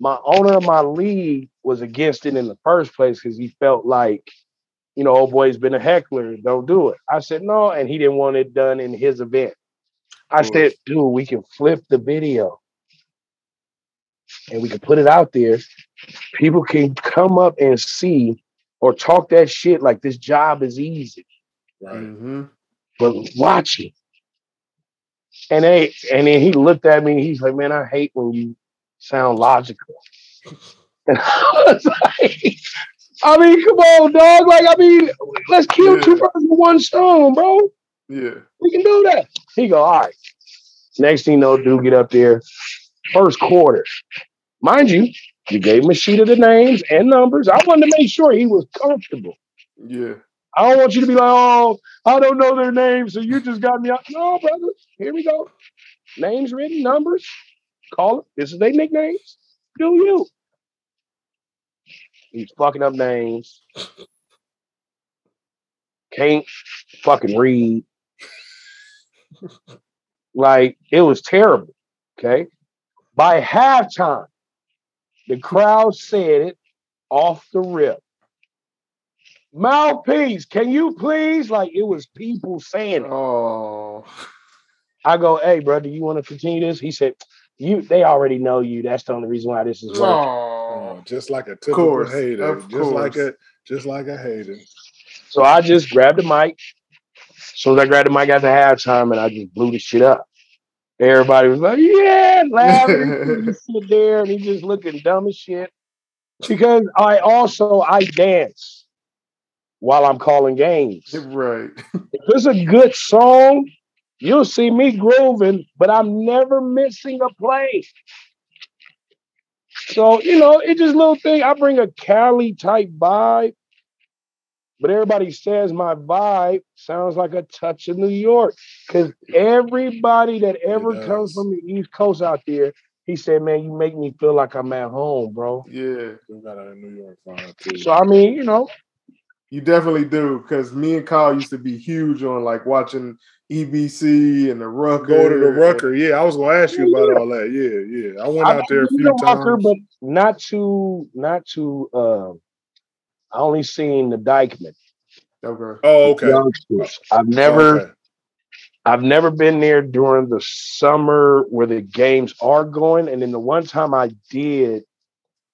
My owner of my league was against it in the first place because he felt like, you know, old boy's been a heckler. Don't do it. I said no, and he didn't want it done in his event. I said, dude, we can flip the video and we can put it out there. People can come up and see or talk that shit like this job is easy right. Mhm. but watch it. And they and then he looked at me. He's like, "Man, I hate when you sound logical." And I was like, "I mean, come on, dog. Like, I mean, let's kill two birds with one stone, bro. Yeah. We can do that." He go, "All right." Next thing you know, dude, get up there. First quarter, mind you, you gave him a sheet of the names and numbers. I wanted to make sure he was comfortable. Yeah. I don't want you to be like, oh, I don't know their names, so you just got me out. No, brother. Here we go. Names written, numbers. Call it. This is their nicknames. Do you? He's fucking up names. Can't fucking read. Like it was terrible. Okay. By halftime, the crowd said it off the rip. Mouthpiece, can you please? Like it was people saying it. Oh. I go, hey, bro, do you want to continue this? He said, you they already know you. That's the only reason why this is working. Oh. Oh, just like a typical course, hater. of Just like course. a just like a hater. So I just grabbed the mic. As soon as I grabbed the mic after halftime and I just blew the shit up. Everybody was like, yeah, laughing. he sit there and he's just looking dumb as shit. Because I also I dance while I'm calling games. Right. If it's a good song, you'll see me grooving, but I'm never missing a play. So, you know, it's just a little thing. I bring a Cali type vibe, but everybody says my vibe sounds like a touch of New York. Because everybody that ever comes from the East Coast out there, he said, Man, you make me feel like I'm at home, bro. Yeah. We got a New York fan too. So I mean, you know, You definitely do, because me and Kyle used to be huge on like watching EBC and the Rucker. Go to the and- Rucker. Yeah, I was gonna ask you about all that. Yeah, yeah. I went I've out there a been few to Rucker, times. but not to not to um I only seen the Dyckman. Okay. Oh, okay. youngsters. I've never Okay. I've never been there during the summer where the games are going. And then the one time I did,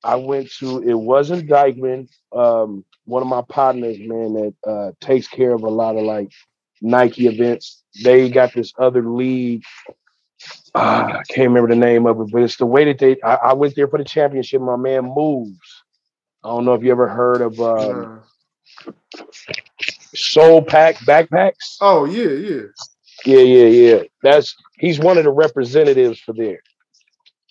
I went to it wasn't Dyckman. Um, one of my partners, man, that uh, takes care of a lot of like Nike events. They got this other league. Ah, I can't remember the name of it, but it's the way that they. I, I went there for the championship. My man moves. I don't know if you ever heard of um, Uh, Soul Pack backpacks. oh yeah, yeah. Yeah, yeah, yeah. That's he's one of the representatives for there.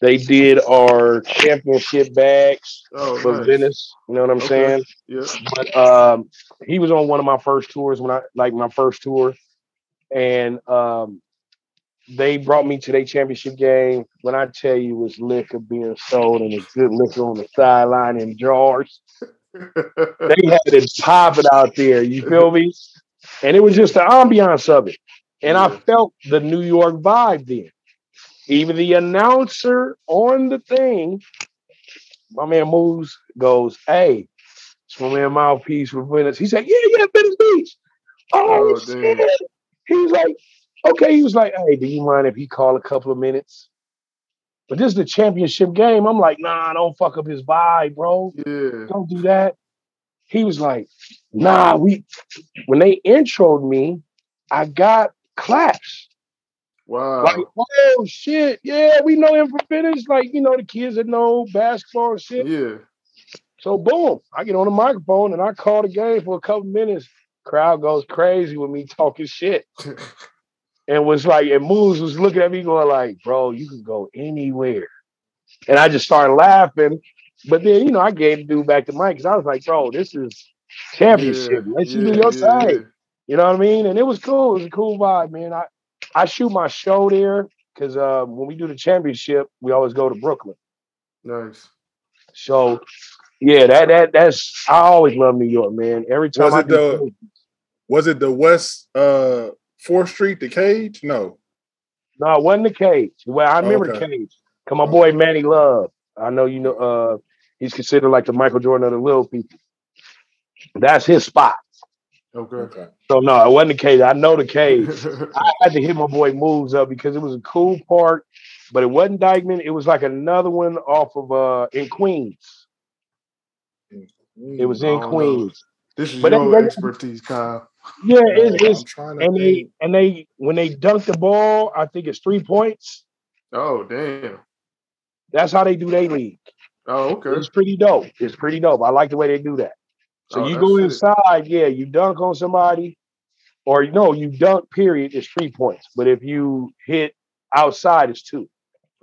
They did our championship bags Oh, for nice. Venice. You know what I'm Okay. saying? Yeah. But um, he was on one of my first tours when I like my first tour, and um, they brought me to their championship game. When I tell you it was liquor being sold and a good liquor on the sideline in jars. they had it popping out there. You feel me? And it was just the ambiance of it. And I felt the New York vibe then. Even the announcer on the thing, my man moves, goes, Hey, it's my man mouthpiece for Venice. He said, Yeah, yeah, Venice Beach. Oh, Oh, shit. damn. He like, okay. He was like, hey, do you mind if he call a couple of minutes? But this is the championship game. I'm like, nah, don't fuck up his vibe, bro. Yeah. Don't do that. He was like, nah, we when they introed me, I got claps. Wow. Like, oh shit, yeah, we know him for finish. Like, you know, the kids that know basketball and shit. yeah. So boom, I get on the microphone and I call the game for a couple minutes. Crowd goes crazy with me talking shit. And was like, and Moose was looking at me going like, bro, you can go anywhere. And I just started laughing. But then, you know, I gave the dude back the mic because I was like, bro, this is championship. Yeah, Let you do your yeah, thing. You know what I mean? And it was cool. It was a cool vibe, man. I, I shoot my show there because uh, when we do the championship, we always go to Brooklyn. Nice. So yeah, that that that's I always love New York, man. Every time Was I it the- Was it the West uh Fourth Street, the cage? No. No, it wasn't the cage. Well, I remember the cage. Come my boy Manny Love. I know you know uh he's considered like the Michael Jordan of the little people. That's his spot. Okay. Okay. So no, it wasn't the cage. I know the cage. I had to hit my boy moves up because it was a cool park, but it wasn't Dyckman. It was like another one off of uh in Queens. It was in don't know. Queens. this is But your expertise, Kyle. Yeah, Mm, it's, it's I'm trying to and they and they when they dunk the ball, I think it's three points. Oh, damn. That's how they do their league. Oh, okay. It's pretty dope. It's pretty dope. I like the way they do that. So Oh, you go inside, yeah, you dunk on somebody, or no, you dunk. Period. It's three points. But if you hit outside, it's two.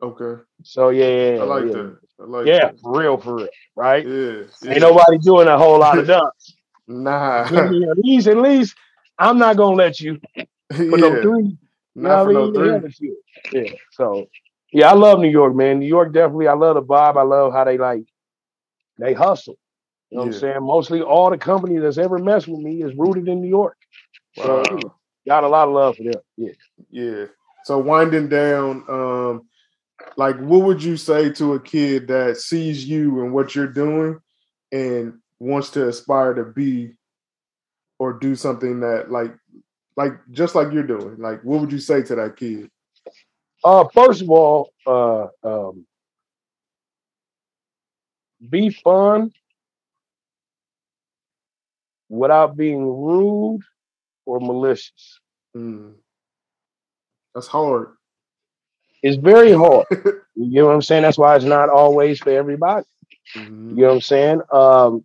Okay. So yeah, yeah, I like yeah. that. I like Yeah, that. for real, for real, right? Yeah. yeah. Ain't nobody doing a whole lot of dunks. Nah. Give me at least, at least, I'm not gonna let you no yeah. three. You Not know for I no mean? Yeah, three. Yeah. So yeah, I love New York, man. New York definitely. I love the vibe. I love how they like they hustle. You know what I'm saying? Mostly all the company that's ever messed with me is rooted in New York. So Wow. got a lot of love for them. Yeah. Yeah. So winding down, um, like what would you say to a kid that sees you and what you're doing and wants to aspire to be or do something that like like just like you're doing? Like what would you say to that kid? Uh first of all, uh um be fun without being rude or malicious. Mm. That's hard. It's very hard. You know what I'm saying? That's why it's not always for everybody. Mhm. You know what I'm saying? Um,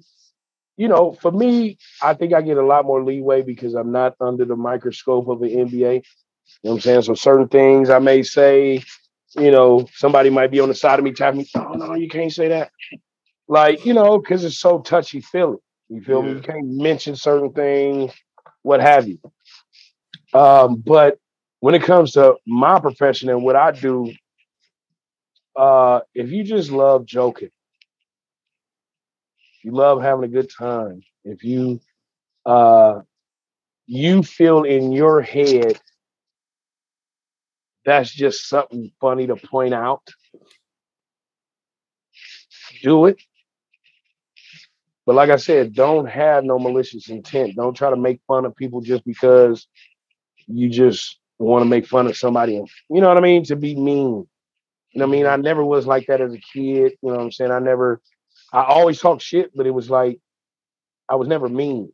you know, for me, I think I get a lot more leeway because I'm not under the microscope of an NBA. You know what I'm saying? So certain things I may say, you know, somebody might be on the side of me tapping me, oh no, you can't say that. Like, you know, because it's so touchy feely. You feel me? You can't mention certain things, what have you. Um, but when it comes to my profession and what I do, uh, if you just love joking, you love having a good time, if you uh you feel in your head that's just something funny to point out, do it. But like I said, don't have no malicious intent. Don't try to make fun of people just because you just want to make fun of somebody. You know what I mean? To be mean. You know what I mean? I never was like that as a kid. You know what I'm saying? I never, I always talked shit, but it was like, I was never mean.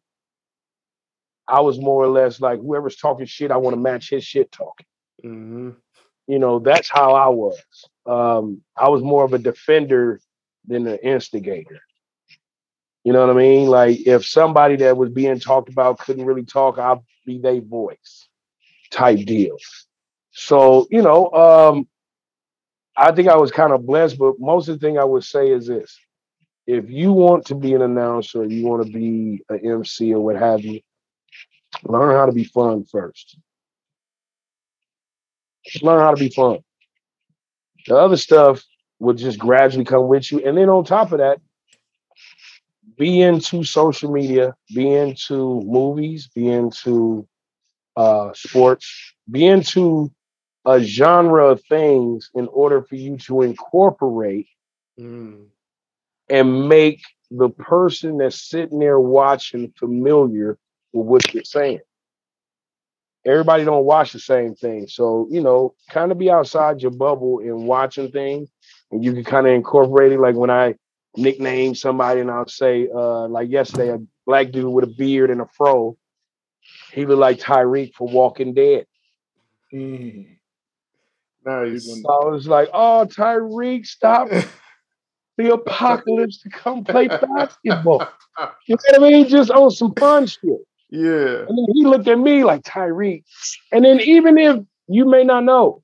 I was more or less like, whoever's talking shit, I want to match his shit talking. Mhm. You know, that's how I was. Um, I was more of a defender than an instigator. You know what I mean? Like if somebody that was being talked about couldn't really talk, I'll be their voice type deal. So, you know, um, I think I was kind of blessed, but most of the thing I would say is this. If you want to be an announcer, you want to be an MC or what have you, learn how to be fun first. learn how to be fun. The other stuff will just gradually come with you. And then on top of that, be into social media, be into movies, be into uh, sports, be into a genre of things in order for you to incorporate Mm. And make the person that's sitting there watching familiar with what you're saying. Everybody don't watch the same thing. So, you know, kind of be outside your bubble and watching things and you can kind of incorporate it. Like when I nickname somebody and I'll say, uh, like yesterday, a black dude with a beard and a fro, he looked like Tyreese for Walking Dead. Mm. Nice. So I was like, oh, Tyreese, stop the apocalypse to come play basketball. You know what I mean? Just on some fun shit. yeah. And then he looked at me like Tyreese. And then even if you may not know,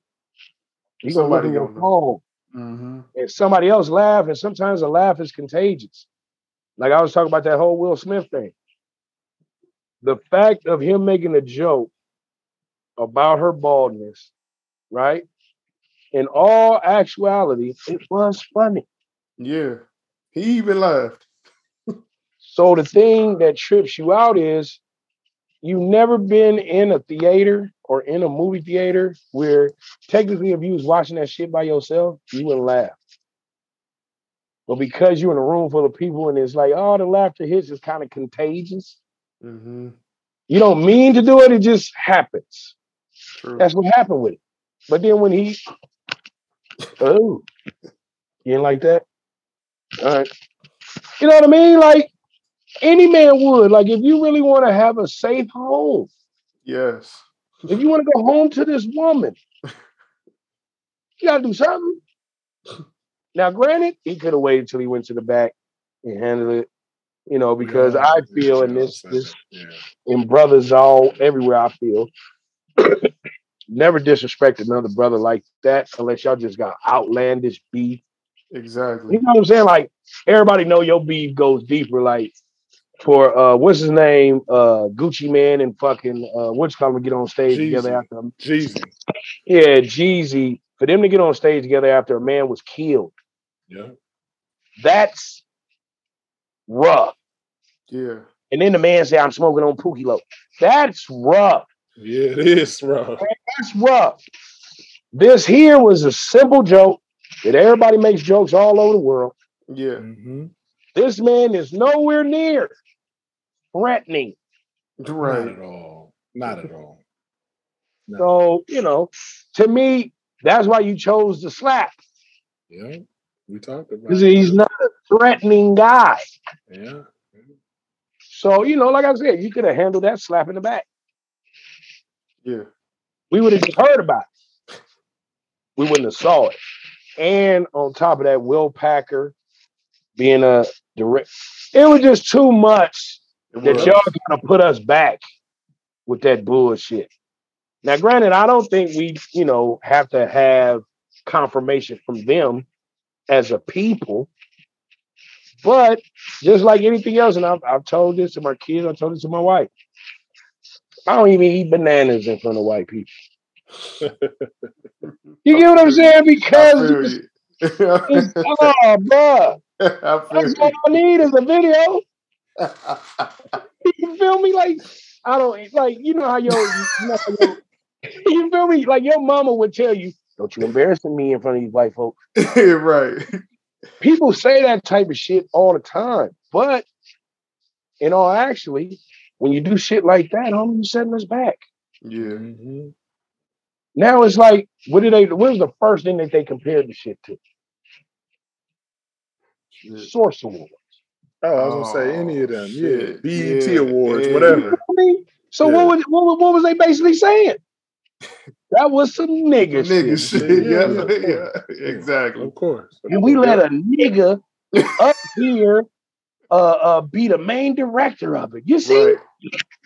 you gonna look Somebody at your phone Mm-hmm. and somebody else laugh, and sometimes a laugh is contagious. Like I was talking about that whole Will Smith thing. The fact of him making a joke about her baldness, right? In all actuality, it was funny. Yeah. He even laughed. So the thing that trips you out is you've never been in a theater or in a movie theater where technically if you was watching that shit by yourself, you wouldn't laugh. But because you're in a room full of people and it's like, oh, the laughter hits is kind of contagious. Mm-hmm. You don't mean to do it, it just happens. True. That's what happened with it. But then when he, oh, you ain't like that? All right. You know what I mean? Like any man would. Like if you really want to have a safe home, yes. if you want to go home to this woman, you gotta do something. Now, granted, he could have waited till he went to the back and handled it, you know, because Yeah, I feel in this this. Yeah. in brothers all everywhere I feel. Never disrespect another brother like that unless y'all just got outlandish beef. Exactly. You know what I'm saying? Like everybody know your beef goes deeper. Like for uh what's his name? Uh Gucci Mane and fucking uh what's called to get on stage together after Jeezy. yeah, Jeezy. For them to get on stage together after a man was killed, Yeah. that's rough. Yeah. And then the man say, I'm smoking on Pookie Loc. That's rough. Yeah, it is, rough. That's rough. This here was a simple joke that everybody makes jokes all over the world. Yeah. Mm-hmm. This man is nowhere near threatening. Not Right. at all. Not at all. No. So, you know, to me, that's why you chose the slap. Yeah. We talked about Because it. he's not a threatening guy. Yeah. So, you know, like I said, you could have handled that slap in the back. Yeah. We would have heard about it. We wouldn't have saw it. And on top of that, Will Packer being a direct, it was just too much that y'all gonna put us back with that bullshit. Now, granted, I don't think we, you know, have to have confirmation from them as a people. But just like anything else, and I've, I've told this to my kids, I told this to my wife. I don't even eat bananas in front of white people. You get what I'm saying? Because feel it's, you. it's, oh, bruh, I that's feel all I need is a video. you. You feel me? Like I don't like you know how your you, know your- you feel me? Like your mama would tell you, "Don't you embarrassing me in front of these white folks." right. People say that type of shit all the time, but in all actually, when you do shit like that, homie, you setting us back. Yeah. Mm-hmm. Now it's like, what did they? What was the first thing that they compared the shit to? Source Awards. Oh, I was gonna say Oh, any of them. Yeah. BET Yeah, awards, yeah. whatever. I mean, so Yeah. what was what, was- what was they basically saying? That was some nigga, Nigga shit. shit. Yeah, Yeah, yeah, yeah, exactly. Of course. And we let a nigga up here uh, uh, be the main director of it. You see? Right.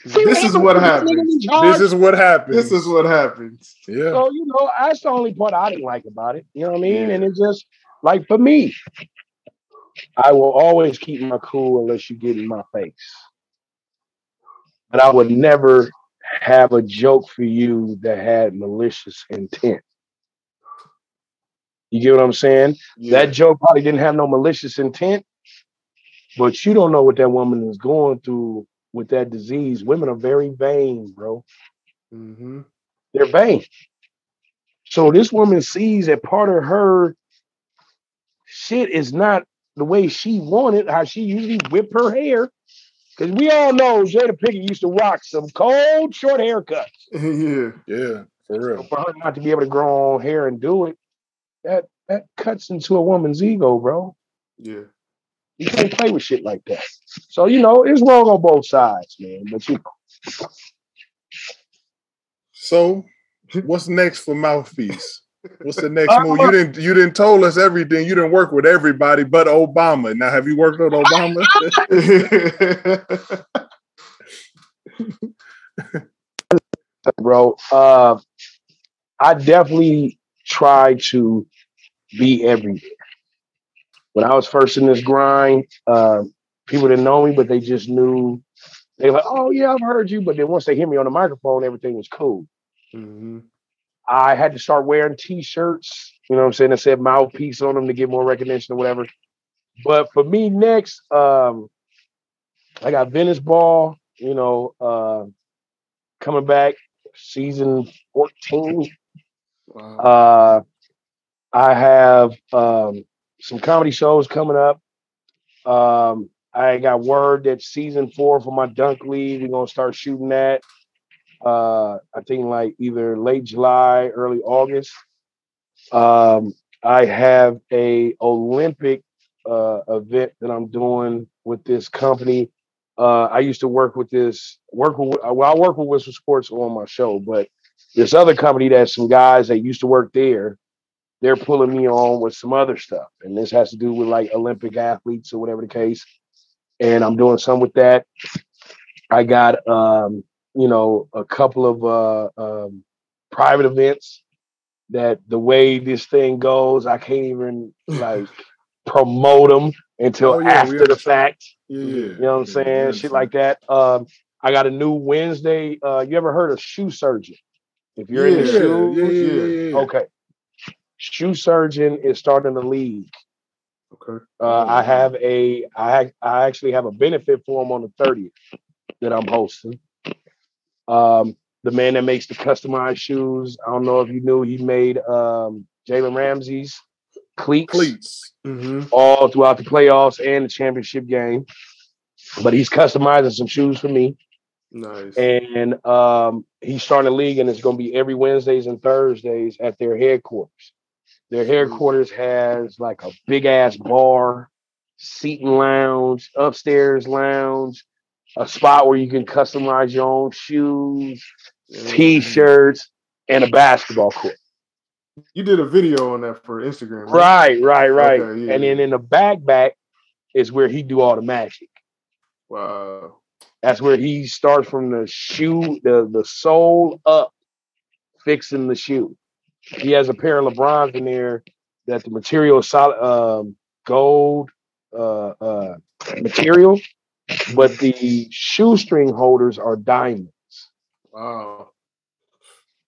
This is what happens. This is what happens. This is what happens. yeah. so you know that's the only part I didn't like about it. You know what I mean? Yeah. And it's just like for me, I will always keep my cool unless you get in my face. But I would never have a joke for you that had malicious intent. You get what I'm saying? Yeah. That joke probably didn't have no malicious intent, but you don't know what that woman is going through with that disease. Women are very vain, bro. Mm-hmm. They're vain. So this woman sees that part of her shit is not the way she wanted, how she usually whip her hair. Because we all know Jada Pinkett used to rock some cold, short haircuts. yeah. Yeah, for So real. for her not to be able to grow on hair and do it, that that cuts into a woman's ego, bro. Yeah. You can't play with shit like that. So you know it's wrong on both sides, man. But you know, So, what's next for Mouthpiece? What's the next Uh, move? You didn't you didn't told us everything. You didn't work with everybody but Obama. Now, have you worked with Obama? bro, uh, I definitely try to be everywhere. When I was first in this grind, uh, people didn't know me, but they just knew they were like, "Oh yeah, I've heard you." But then once they hear me on the microphone, everything was cool. hmm I had to start wearing t-shirts, you know what I'm saying, that said mouthpiece on them to get more recognition or whatever. But for me next, um, I got Venice Ball, you know, uh, coming back season 14. Wow. Uh, I have um, some comedy shows coming up. Um, I got word that season four for my dunk league, we're gonna start shooting that. Uh, I think like either late July, early August. Um, I have a Olympic uh, event that I'm doing with this company. Uh, I used to work with this work with well, I work with Whistle Sports on my show, but this other company that some guys that used to work there, they're pulling me on with some other stuff. And this has to do with like Olympic athletes or whatever the case. And I'm doing some with that. I got um, you know, a couple of uh um private events that the way this thing goes, I can't even like promote them until Oh, yeah, after the fact. Yeah, yeah. You know what I'm saying? Shit like that. Um, I got a new Wednesday. Uh, you ever heard of Shoe Surgeon? If you're in the yeah, shoes, yeah, yeah, yeah, yeah. okay. Shoe Surgeon is starting the league. Okay. Uh, I have a, I I actually have a benefit for him on the 30th that I'm hosting. Um, the man that makes the customized shoes. I don't know if you knew he made um, Jalen Ramsey's cleats, Cleats. hmm all throughout the playoffs and the championship game. But he's customizing some shoes for me. Nice. and um, he's starting a league, and it's going to be every Wednesdays and Thursdays at their headquarters. Their headquarters has like a big ass bar, seating lounge, upstairs lounge, a spot where you can customize your own shoes, t-shirts, and a basketball court. You did a video on that for Instagram, right? Right, right, right. Okay, yeah, and then in the back back is where he do all the magic. Wow. That's where he starts from the shoe, the the sole up, fixing the shoe. He has a pair of LeBrons in there that the material is solid um, gold uh, uh, material, but the shoestring holders are diamonds. Wow.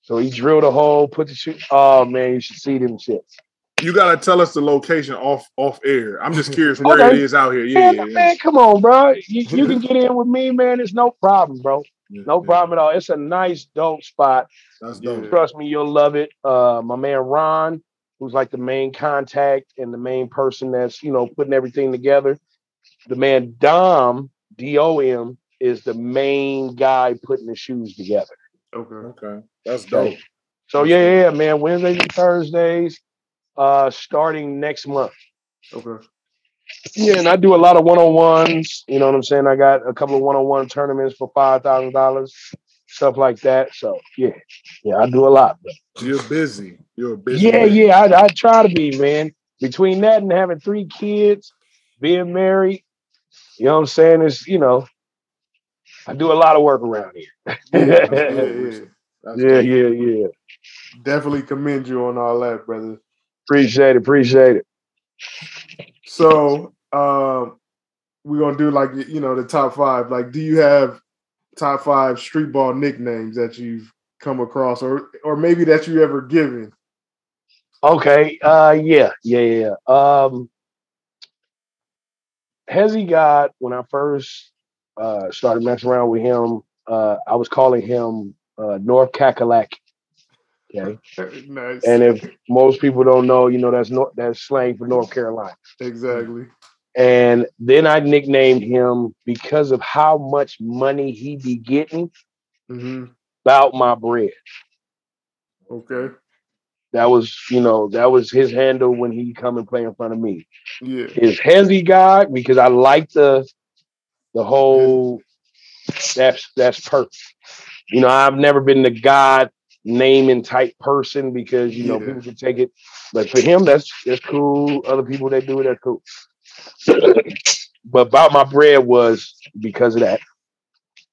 So he drilled a hole, put the shoe. Oh man, you should see them shits. You gotta tell us the location off off air. I'm just curious where Okay. it is out here. Yeah, Man, man, come on, bro. You, you can get in with me, man. It's no problem, bro. Yeah, No yeah. problem at all. It's a nice, dope spot. That's dope. Trust me, you'll love it. Uh, my man Ron, who's like the main contact and the main person that's you know putting everything together. The man Dom D O M is the main guy putting the shoes together. Okay. Okay, that's dope. So yeah, yeah, yeah, man. Wednesdays and Thursdays, uh, starting next month. Okay. Yeah, and I do a lot of one on ones. You know what I'm saying? I got a couple of one on one tournaments for five thousand dollars, stuff like that. So yeah, yeah, I do a lot. Bro. You're busy. You're busy. Yeah, man. yeah, I, I try to be, man. Between that and having three kids, being married, you know what I'm saying? It's you know, I do a lot of work around here. Yeah, yeah, yeah. Yeah, yeah, yeah. Definitely commend you on all that, brother. Appreciate it, appreciate it. So um we're gonna do like you know the top five. Like, do you have top five street ball nicknames that you've come across, or or maybe that you ever given? Okay. Uh yeah, yeah, yeah. Um Hezzy got when I first uh started messing around with him, uh I was calling him uh North Kakalaki. Okay. nice. And if most people don't know, you know that's not that's slang for North Carolina. exactly. And then I nicknamed him because of how much money he be getting hmm about my bread. Okay. That was, you know, that was his handle when he come and play in front of me. Yeah. His hezzy guy because I like the the whole that's that's perfect. You know, I've never been the God naming type person because you know Yeah. people can take it, but for him that's that's cool. Other people that do it, that's cool. but about my bread was because of that.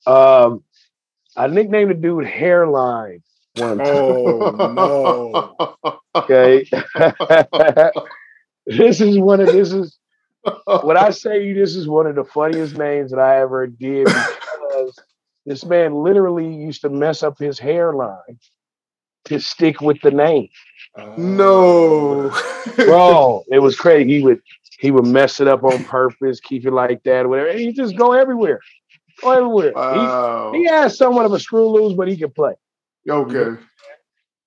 Um, I nicknamed the dude hairline one time. Oh no. Okay. this is one of this is when I say you this is one of the funniest names that I ever did because this man literally used to mess up his hairline to stick with the name. no. Bro, it was crazy. He would he would mess it up on purpose, keep it like that, whatever. And he just go everywhere. Go everywhere. wow. He, he has somewhat of a screw loose, but he can play. okay.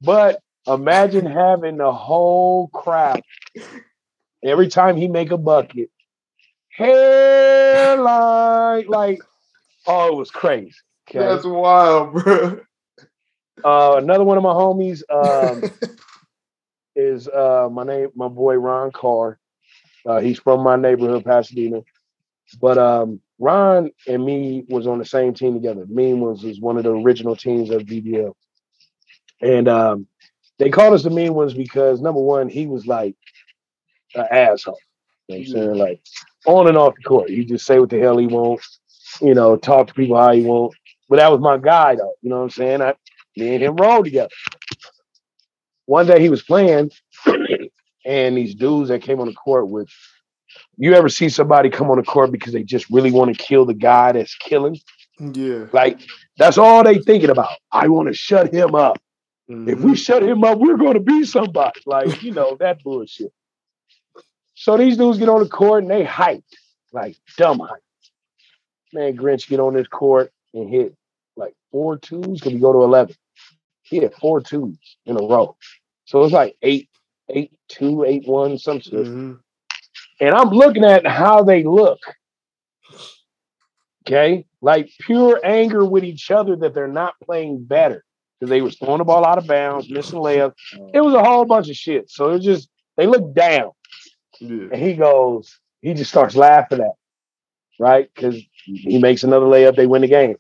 But imagine having the whole crowd every time he make a bucket, hairline, like, oh, it was crazy. Okay. That's wild, bro. Uh, another one of my homies um, is uh, my name, my boy Ron Carr. Uh, he's from my neighborhood, Pasadena. But um, Ron and me was on the same team together. Mean was was one of the original teams of VBL, and um, they called us the Mean Ones because number one, he was like an asshole. You know what I'm saying? Like on and off the court, he just say what the hell he wants. You know, talk to people how he want. But that was my guy, though. You know what I'm saying? I, me and him rolled together. One day he was playing, and these dudes that came on the court with you ever see somebody come on the court because they just really want to kill the guy that's killing? Yeah. Like that's all they thinking about. I want to shut him up. If we mm-hmm. shut him up, we're going to be somebody. Like you know that bullshit. So these dudes get on the court and they hype, like dumb hype. Man, Grinch get on this court and hit like four twos. Can we go to eleven? He hit four twos in a row. So it's like eight, eight, two, eight, one, some shit. Mhm. And I'm looking at how they look. Okay. Like pure anger with each other that they're not playing better because they was throwing the ball out of bounds, missing layups. It was a whole bunch of shit. So it just, they look down. Yeah. And he goes, he just starts laughing at, right? Because he makes another layup, they win the game.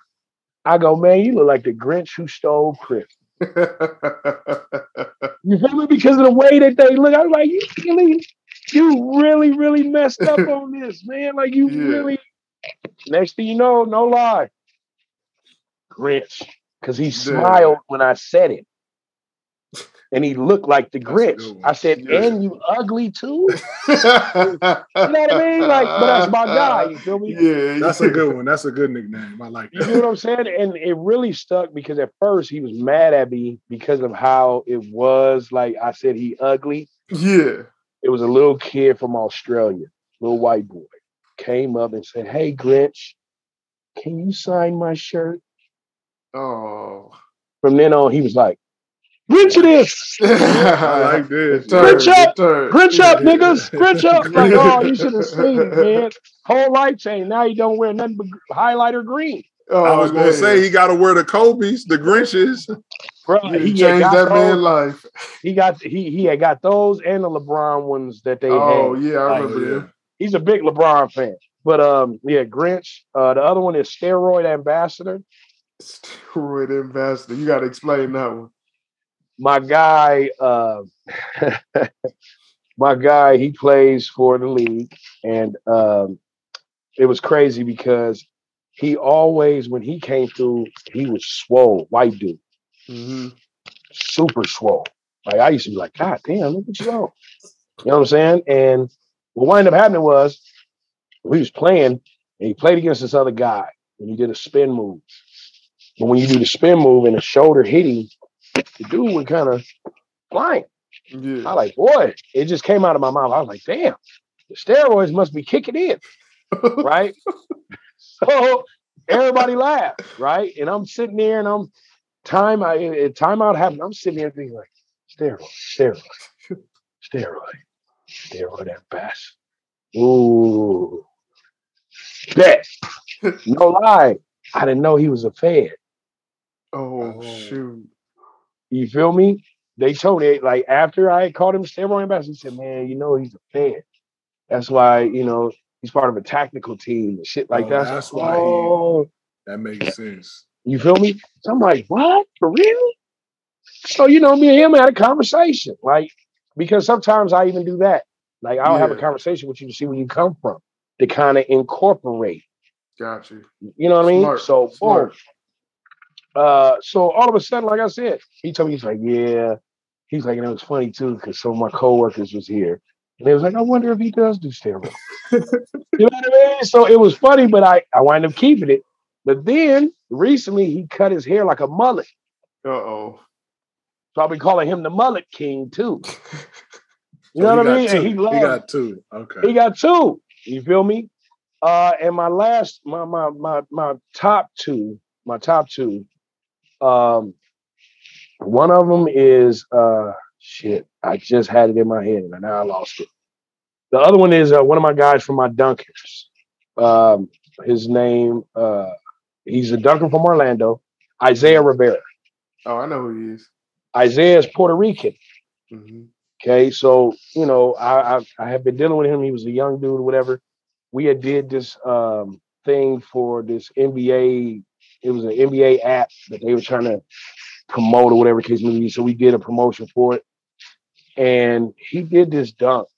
I go, man, you look like the Grinch who stole Christmas. You feel me? Because of the way that they look, I was like, you really, you really, really messed up on this, man. Like you Yeah. really. Next thing you know, no lie, Grinch, because he smiled when I said it, and he looked like the That's Grinch. I said, Yeah. "And you ugly too." You know what I mean? Like, but that's my guy. You feel me? Yeah, That's a good one. That's a good nickname. I like You know what I'm saying? And it really stuck because at first he was mad at me because of how it was. Like I said, he ugly. Yeah. it was a little kid from Australia, little white boy, came up and said, Hey Grinch, can you sign my shirt? Oh. From then on, he was like, Grinch it is! I like this. Grinch up! Turn. Grinch up, niggas! Grinch up! Like, oh, you should have seen it, man. Whole life change. Now he don't wear nothing but highlighter green. Oh, I was gonna say he got to wear the Kobe's, the Grinches. Bro, You he, changed that got man's life. he got he he had got those and the LeBron ones that they had. Oh had. yeah, I Like, remember yeah. them. He's a big LeBron fan. But um, yeah, Grinch. Uh, the other one is steroid ambassador. Steroid ambassador. You got to explain that one. My guy uh, my guy he plays for the league and um, it was crazy because he always when he came through he was swole white dude. Mhm. super swole. Like i used to be like god damn look at you you know what i'm saying? And what wound up happening was we was playing and he played against this other guy and he did a spin move. But when you do the spin move and the shoulder hitting, the dude was kind of flying. Yeah. I like, boy, it just came out of my mouth. I was like, damn, the steroids must be kicking in, right? so everybody laughed, right? And I'm sitting there and I'm time I timeout happened. I'm sitting there thinking like, steroid, steroid, steroid, steroid that best. Ooh. Bet. No lie. I didn't know he was a fed. Oh, Oh. shoot. You feel me? They told me like after I called him steroid ambassador, he said, "Man, you know he's a fan. That's why you know he's part of a tactical team and shit like Oh, that." that's why he- Oh, That makes sense. you feel me? So I'm like, "What for real?" So you know, me and him had a conversation, like because sometimes I even do that. Like I'll have a conversation with you to see where you come from to kind of incorporate. Got you. You know what I mean? Smart, So boom. Uh, so all of a sudden, like I said, he told me he's like, yeah. He's like, and it was funny too because some of my coworkers was here, and they was like, I wonder if he does do steroids. you know what I mean? So it was funny, but I I wind up keeping it. But then recently, he cut his hair like a mullet, Uh oh. so I'll be calling him the mullet king too. You know what I mean? Two. And he He, got two. Okay. he got two. You feel me? Uh, and my last, my my my my top two, my top two. Um, one of them is uh, shit. I just had it in my head and now I lost it. The other one is uh, one of my guys from my Dunkers. Um, his name, uh, he's a Dunker from Orlando, Isaiah Rivera. Oh, I know who he is. Isaiah is Puerto Rican. hmm Okay, so you know, I, I I have been dealing with him. He was a young dude, whatever. We had did this um thing for this NBA. It was an NBA app that they were trying to promote or whatever case may be. So we did a promotion for it, and he did this dunk,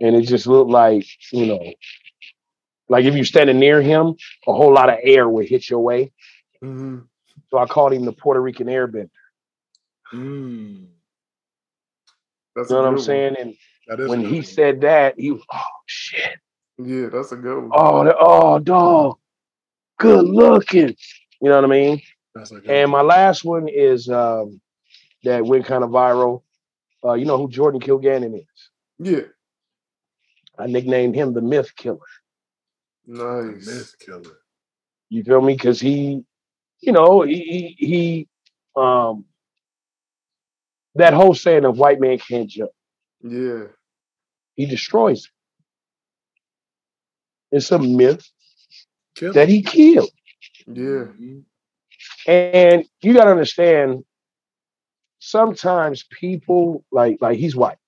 and it just looked like you know, like if you're standing near him, a whole lot of air would hit your way. hmm So I called him the Puerto Rican airbender. Mm, That's You know what I'm one. saying? And that is a when he one. said that, he was, oh shit. Yeah, that's a good one. Oh, oh, dog, good looking. You know what I mean? That's And one. my last one is um, that went kind of viral. Uh, you know who Jordan Kilganon is? Yeah. I nicknamed him the Myth Killer. Nice. myth killer. You feel me? Because he, you know, he, he he um that whole saying of white man can't jump. Yeah. He destroys it. It's a myth That he killed. Yeah. And you gotta understand, sometimes people like like he's white.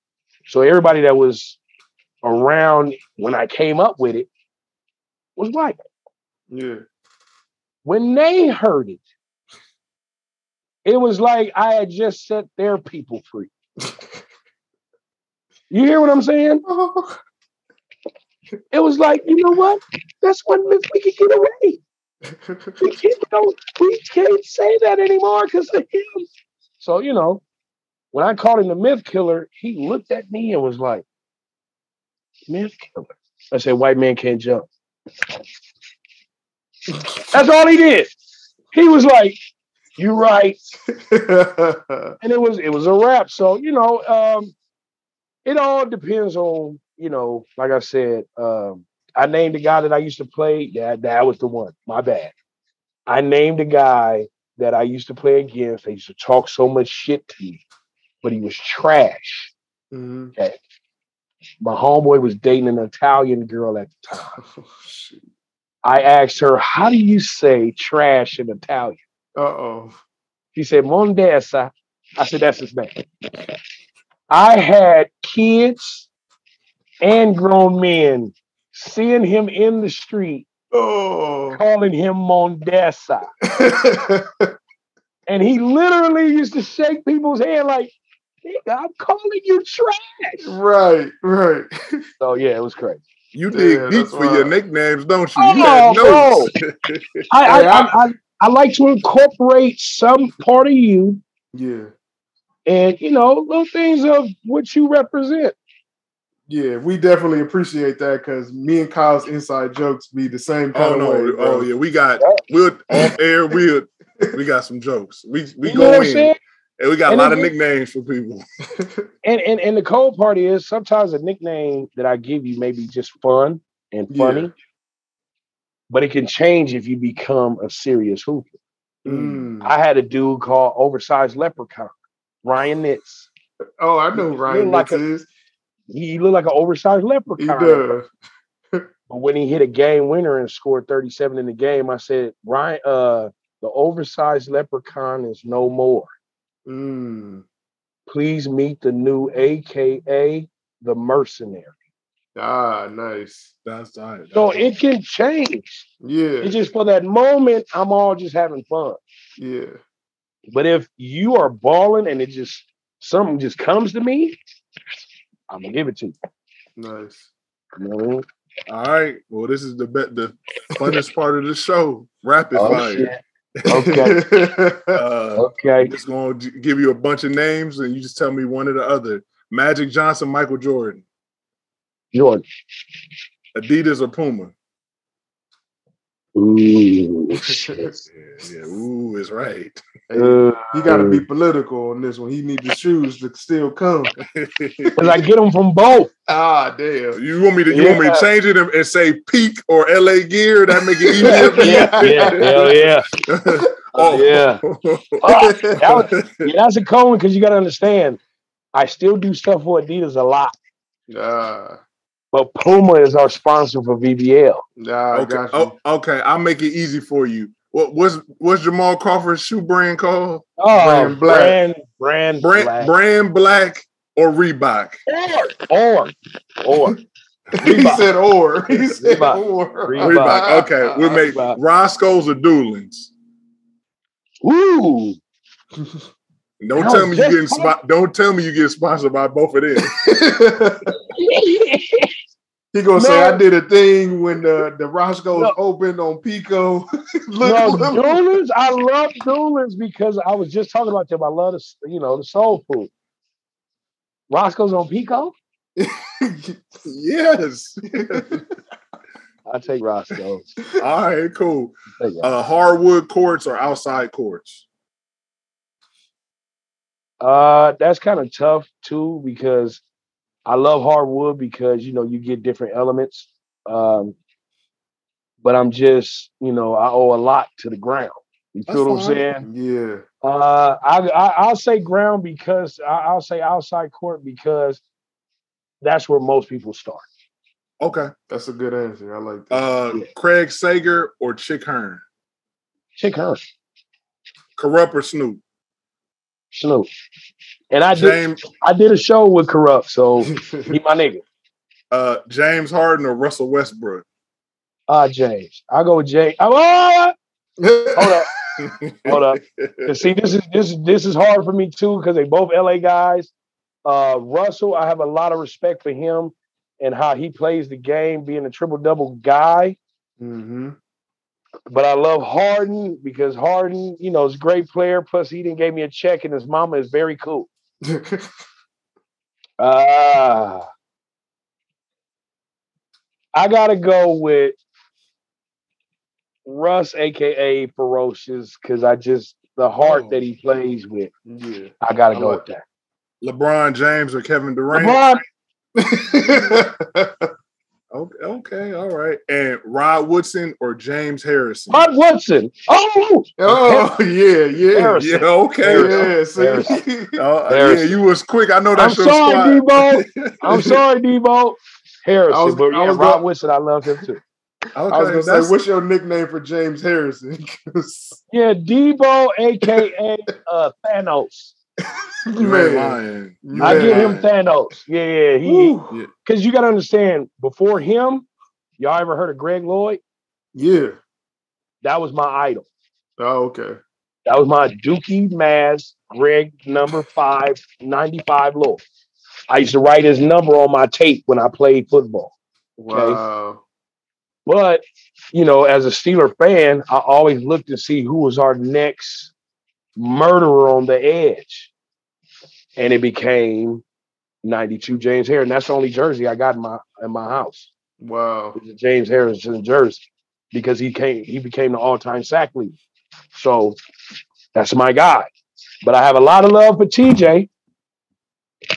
So everybody that was around when I came up with it was white. Yeah. When they heard it, it was like I had just set their people free. You hear what I'm saying? It was like, you know what? That's one myth we can get away. We can't, don't, we can't say that anymore because of him. So, you know, when I called him the myth killer, he looked at me and was like, myth killer. I said, white man can't jump. That's all he did. He was like, you right. And it was it was a wrap. So, you know, um, it all depends on, you know, like I said, um, I named the guy that I used to play. That that was the one. My bad. I named the guy that I used to play against. They used to talk so much shit to me, but he was trash. hmm My homeboy was dating an Italian girl at the time. Oh. I asked her, "How do you say trash in Italian?" Uh-oh. She said, Mondesa. I said, that's his name. I had kids and grown men seeing him in the street Oh. calling him Mondesa. And he literally used to shake people's hand like, I'm calling you trash. right, right. So yeah, it was crazy. You Yeah, dig deep that's for your nicknames, don't you? Oh, you had notes. I, I, I- I, I, I like to incorporate some part of you Yeah. and, you know, little things of what you represent. Yeah, we definitely appreciate that because me and Kyle's inside jokes be the same oh no! way. oh yeah, we got we'll off air. We'll we got some jokes. We we You go in and we got And a lot it of nicknames for people. And and and the cold part is sometimes a nickname that I give you may be just fun and Yeah. funny, but it can change if you become a serious hooper. Mm. I had a dude called Oversized Leprechaun, Ryan Nitz. Oh, I know who Ryan like Nitz a- is. He looked like an oversized leprechaun. He does. But when he hit a game winner and scored 37 in the game, I said, Ryan, uh, the oversized leprechaun is no more. Mm. Please meet the new AKA the mercenary. Ah, nice. That's all right. So it can change. Yeah, It's just for that moment, I'm all just having fun. yeah. But if you are balling and it just something just comes to me, I'm gonna give it to you. Nice. You know what I mean? all right. Well, this is the be- the funnest part of the show. Rapid Oh, fire. shit. Okay. Uh, Okay. I'm just to give you a bunch of names, and you just tell me one or the other. Magic Johnson, Michael Jordan, Jordan. Adidas or Puma. Ooh, shit. Yeah, yeah. Ooh, is right. Hey, Uh, he got to be political on this one. He need the shoes to still come. Cause I get them from both. Ah, damn. You want me to you want me to change it and, and say peak or LA gear? That make it easier. Yeah, yeah, hell yeah. oh Yeah. Oh, that was- yeah, that's a cold one because you got to understand. I still do stuff for Adidas a lot, Ah, but Puma is our sponsor for VBL. nah, I okay. got oh, you. Oh, okay. I'll make it easy for you. What what's what's Jamal Crawford's shoe brand called? Oh, Brand black. brand, brand, Brand black. brand black or Reebok? or, or, he Reebok. said or. He said Reebok. or. Reebok. Reebok. Okay, we'll make Reebok. Roscoe's or Dulan's. Ooh, Don't tell me you just getting spo- don't tell me you get sponsored by both of them. He gonna say I did a thing when the the Roscoe's No. opened on Pico. no, look, look. Dulan's. I love Dulan's because I was just talking about them. I love the, you know, the soul food. Roscoe's on Pico. yes. I take Roscoe's. All right, cool. Uh, hardwood courts or outside courts? Uh, that's kind of tough too because I love hardwood because you know you get different elements. Um, but I'm just you know I owe a lot to the ground. You That's feel what I'm saying? yeah. Uh, I, I I'll say ground because I, I'll say outside court because that's where most people start. Okay. That's a good answer. I like that. Uh, Craig Sager or Chick Hearn? Chick Hearn, Kurupt or Snoop? Snoop, and I did I did a show with Kurupt, so he my nigga. uh, James Harden or Russell Westbrook? Uh, James, I go with James. Oh, hold up. Hold up. see, this is this is this is hard for me too because they both LA guys. Uh, Russell, I have a lot of respect for him and how he plays the game, being a triple double guy. hmm But I love Harden because Harden, you know, is a great player. Plus, he didn't gave me a check, and his mama is very cool. Ah, I gotta go with Russ, aka Ferocious, because I just the heart Oh. that he plays with. yeah. I gotta I go with that. LeBron James or Kevin Durant? LeBron, Okay, okay, all right. And Rod Woodson or James Harrison? Rod Woodson. Oh, oh yeah, yeah, Harrison. Yeah, okay. yeah. See? Harrison. Oh, yeah, you was quick. I know I'm that's your sorry, squad. Debo. I'm sorry, Debo. Harrison, I was- but I was Rod go- Woodson, I love him too. Okay, I was gonna say, what's your nickname for James Harrison? Yeah, Debo, aka uh, Thanos. you ain't man, lying. You I give him. Thanos. Yeah, yeah. He because you got to understand. Before him, y'all ever heard of Greg Lloyd? yeah. That was my idol. Oh, okay. That was my Dookie Maz, Greg number five, 95 Lloyd. I used to write his number on my tape when I played football. Wow. But, you know, as a Steeler fan, I always looked to see who was our next murderer on the edge. And it became 92 James Harrison. That's the only jersey I got in my in my house. Wow. It was a James Harrison jersey because he came he became the all-time sack leader. So that's my guy. But I have a lot of love for TJ.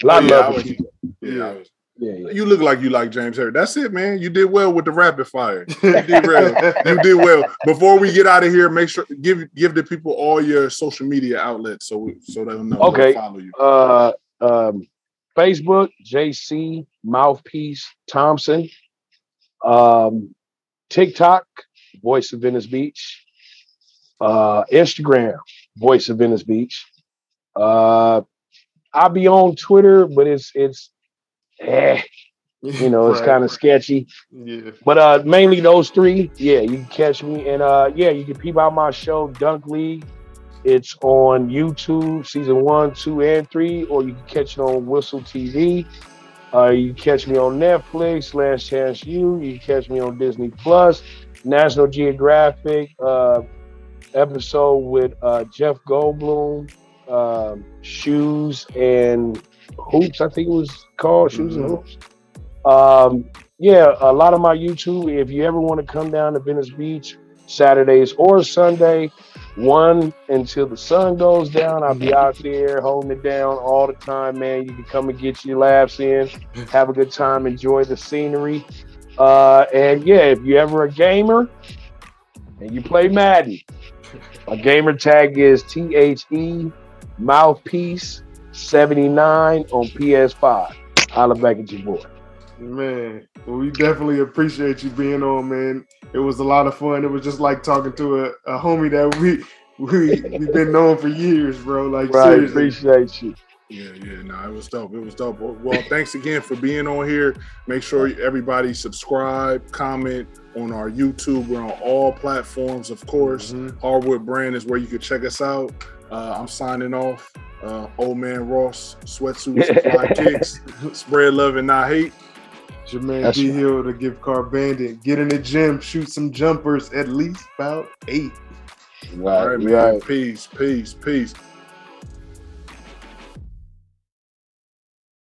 A lot Oh, of yeah, I love for TJ. Yeah, I was- Yeah, yeah. you look like you like James Harden. That's it, man. You did well with the rapid fire. You did well. You did well. Before we get out of here, make sure give give the people all your social media outlets so so they'll know Okay. to follow you. Uh, um, Facebook, JC Mouthpiece Thompson. Um, TikTok, Voice of Venice Beach. Uh, Instagram, Voice of Venice Beach. Uh, I'll be on Twitter, but it's it's eh, you know, it's Right. kind of sketchy. yeah. But uh mainly those three, yeah, you can catch me. And uh yeah, you can peep out my show, Dunk League. It's on YouTube, season one, two, and three, or you can catch it on Whistle TV. Uh you can catch me on Netflix, Last Chance U, you can catch me on Disney Plus, National Geographic, uh episode with uh Jeff Goldblum, um, shoes and hoops, I think it was called Shoes and Mhm. Hoops. Um, yeah, a lot of my YouTube. If you ever want to come down to Venice Beach, Saturdays or Sunday, one until the sun goes down, I'll be out there holding it down all the time, man. You can come and get your laughs in, have a good time, enjoy the scenery. Uh, and yeah, if you're ever a gamer and you play Madden, my gamer tag is T H E Mouthpiece 79 on PS5. Holla back at your boy. Man, well, we definitely appreciate you being on, man. It was a lot of fun. It was just like talking to a, a homie that we we we've been known for years, bro. Like Right, seriously. appreciate you. Yeah, yeah, no, it was dope. It was dope. Well, thanks again for being on here. Make sure everybody subscribe, comment on our YouTube. We're on all platforms, of course. Mhm. Hardwood Brand is where you can check us out. Uh, I'm signing off. Uh, Old Man Ross, sweatsuit, supply kicks, spread love and not hate. Man That's D right. Hill, to give Car bandit. Get in the gym, shoot some jumpers, at least about eight. All right, man. right. Peace, peace, peace.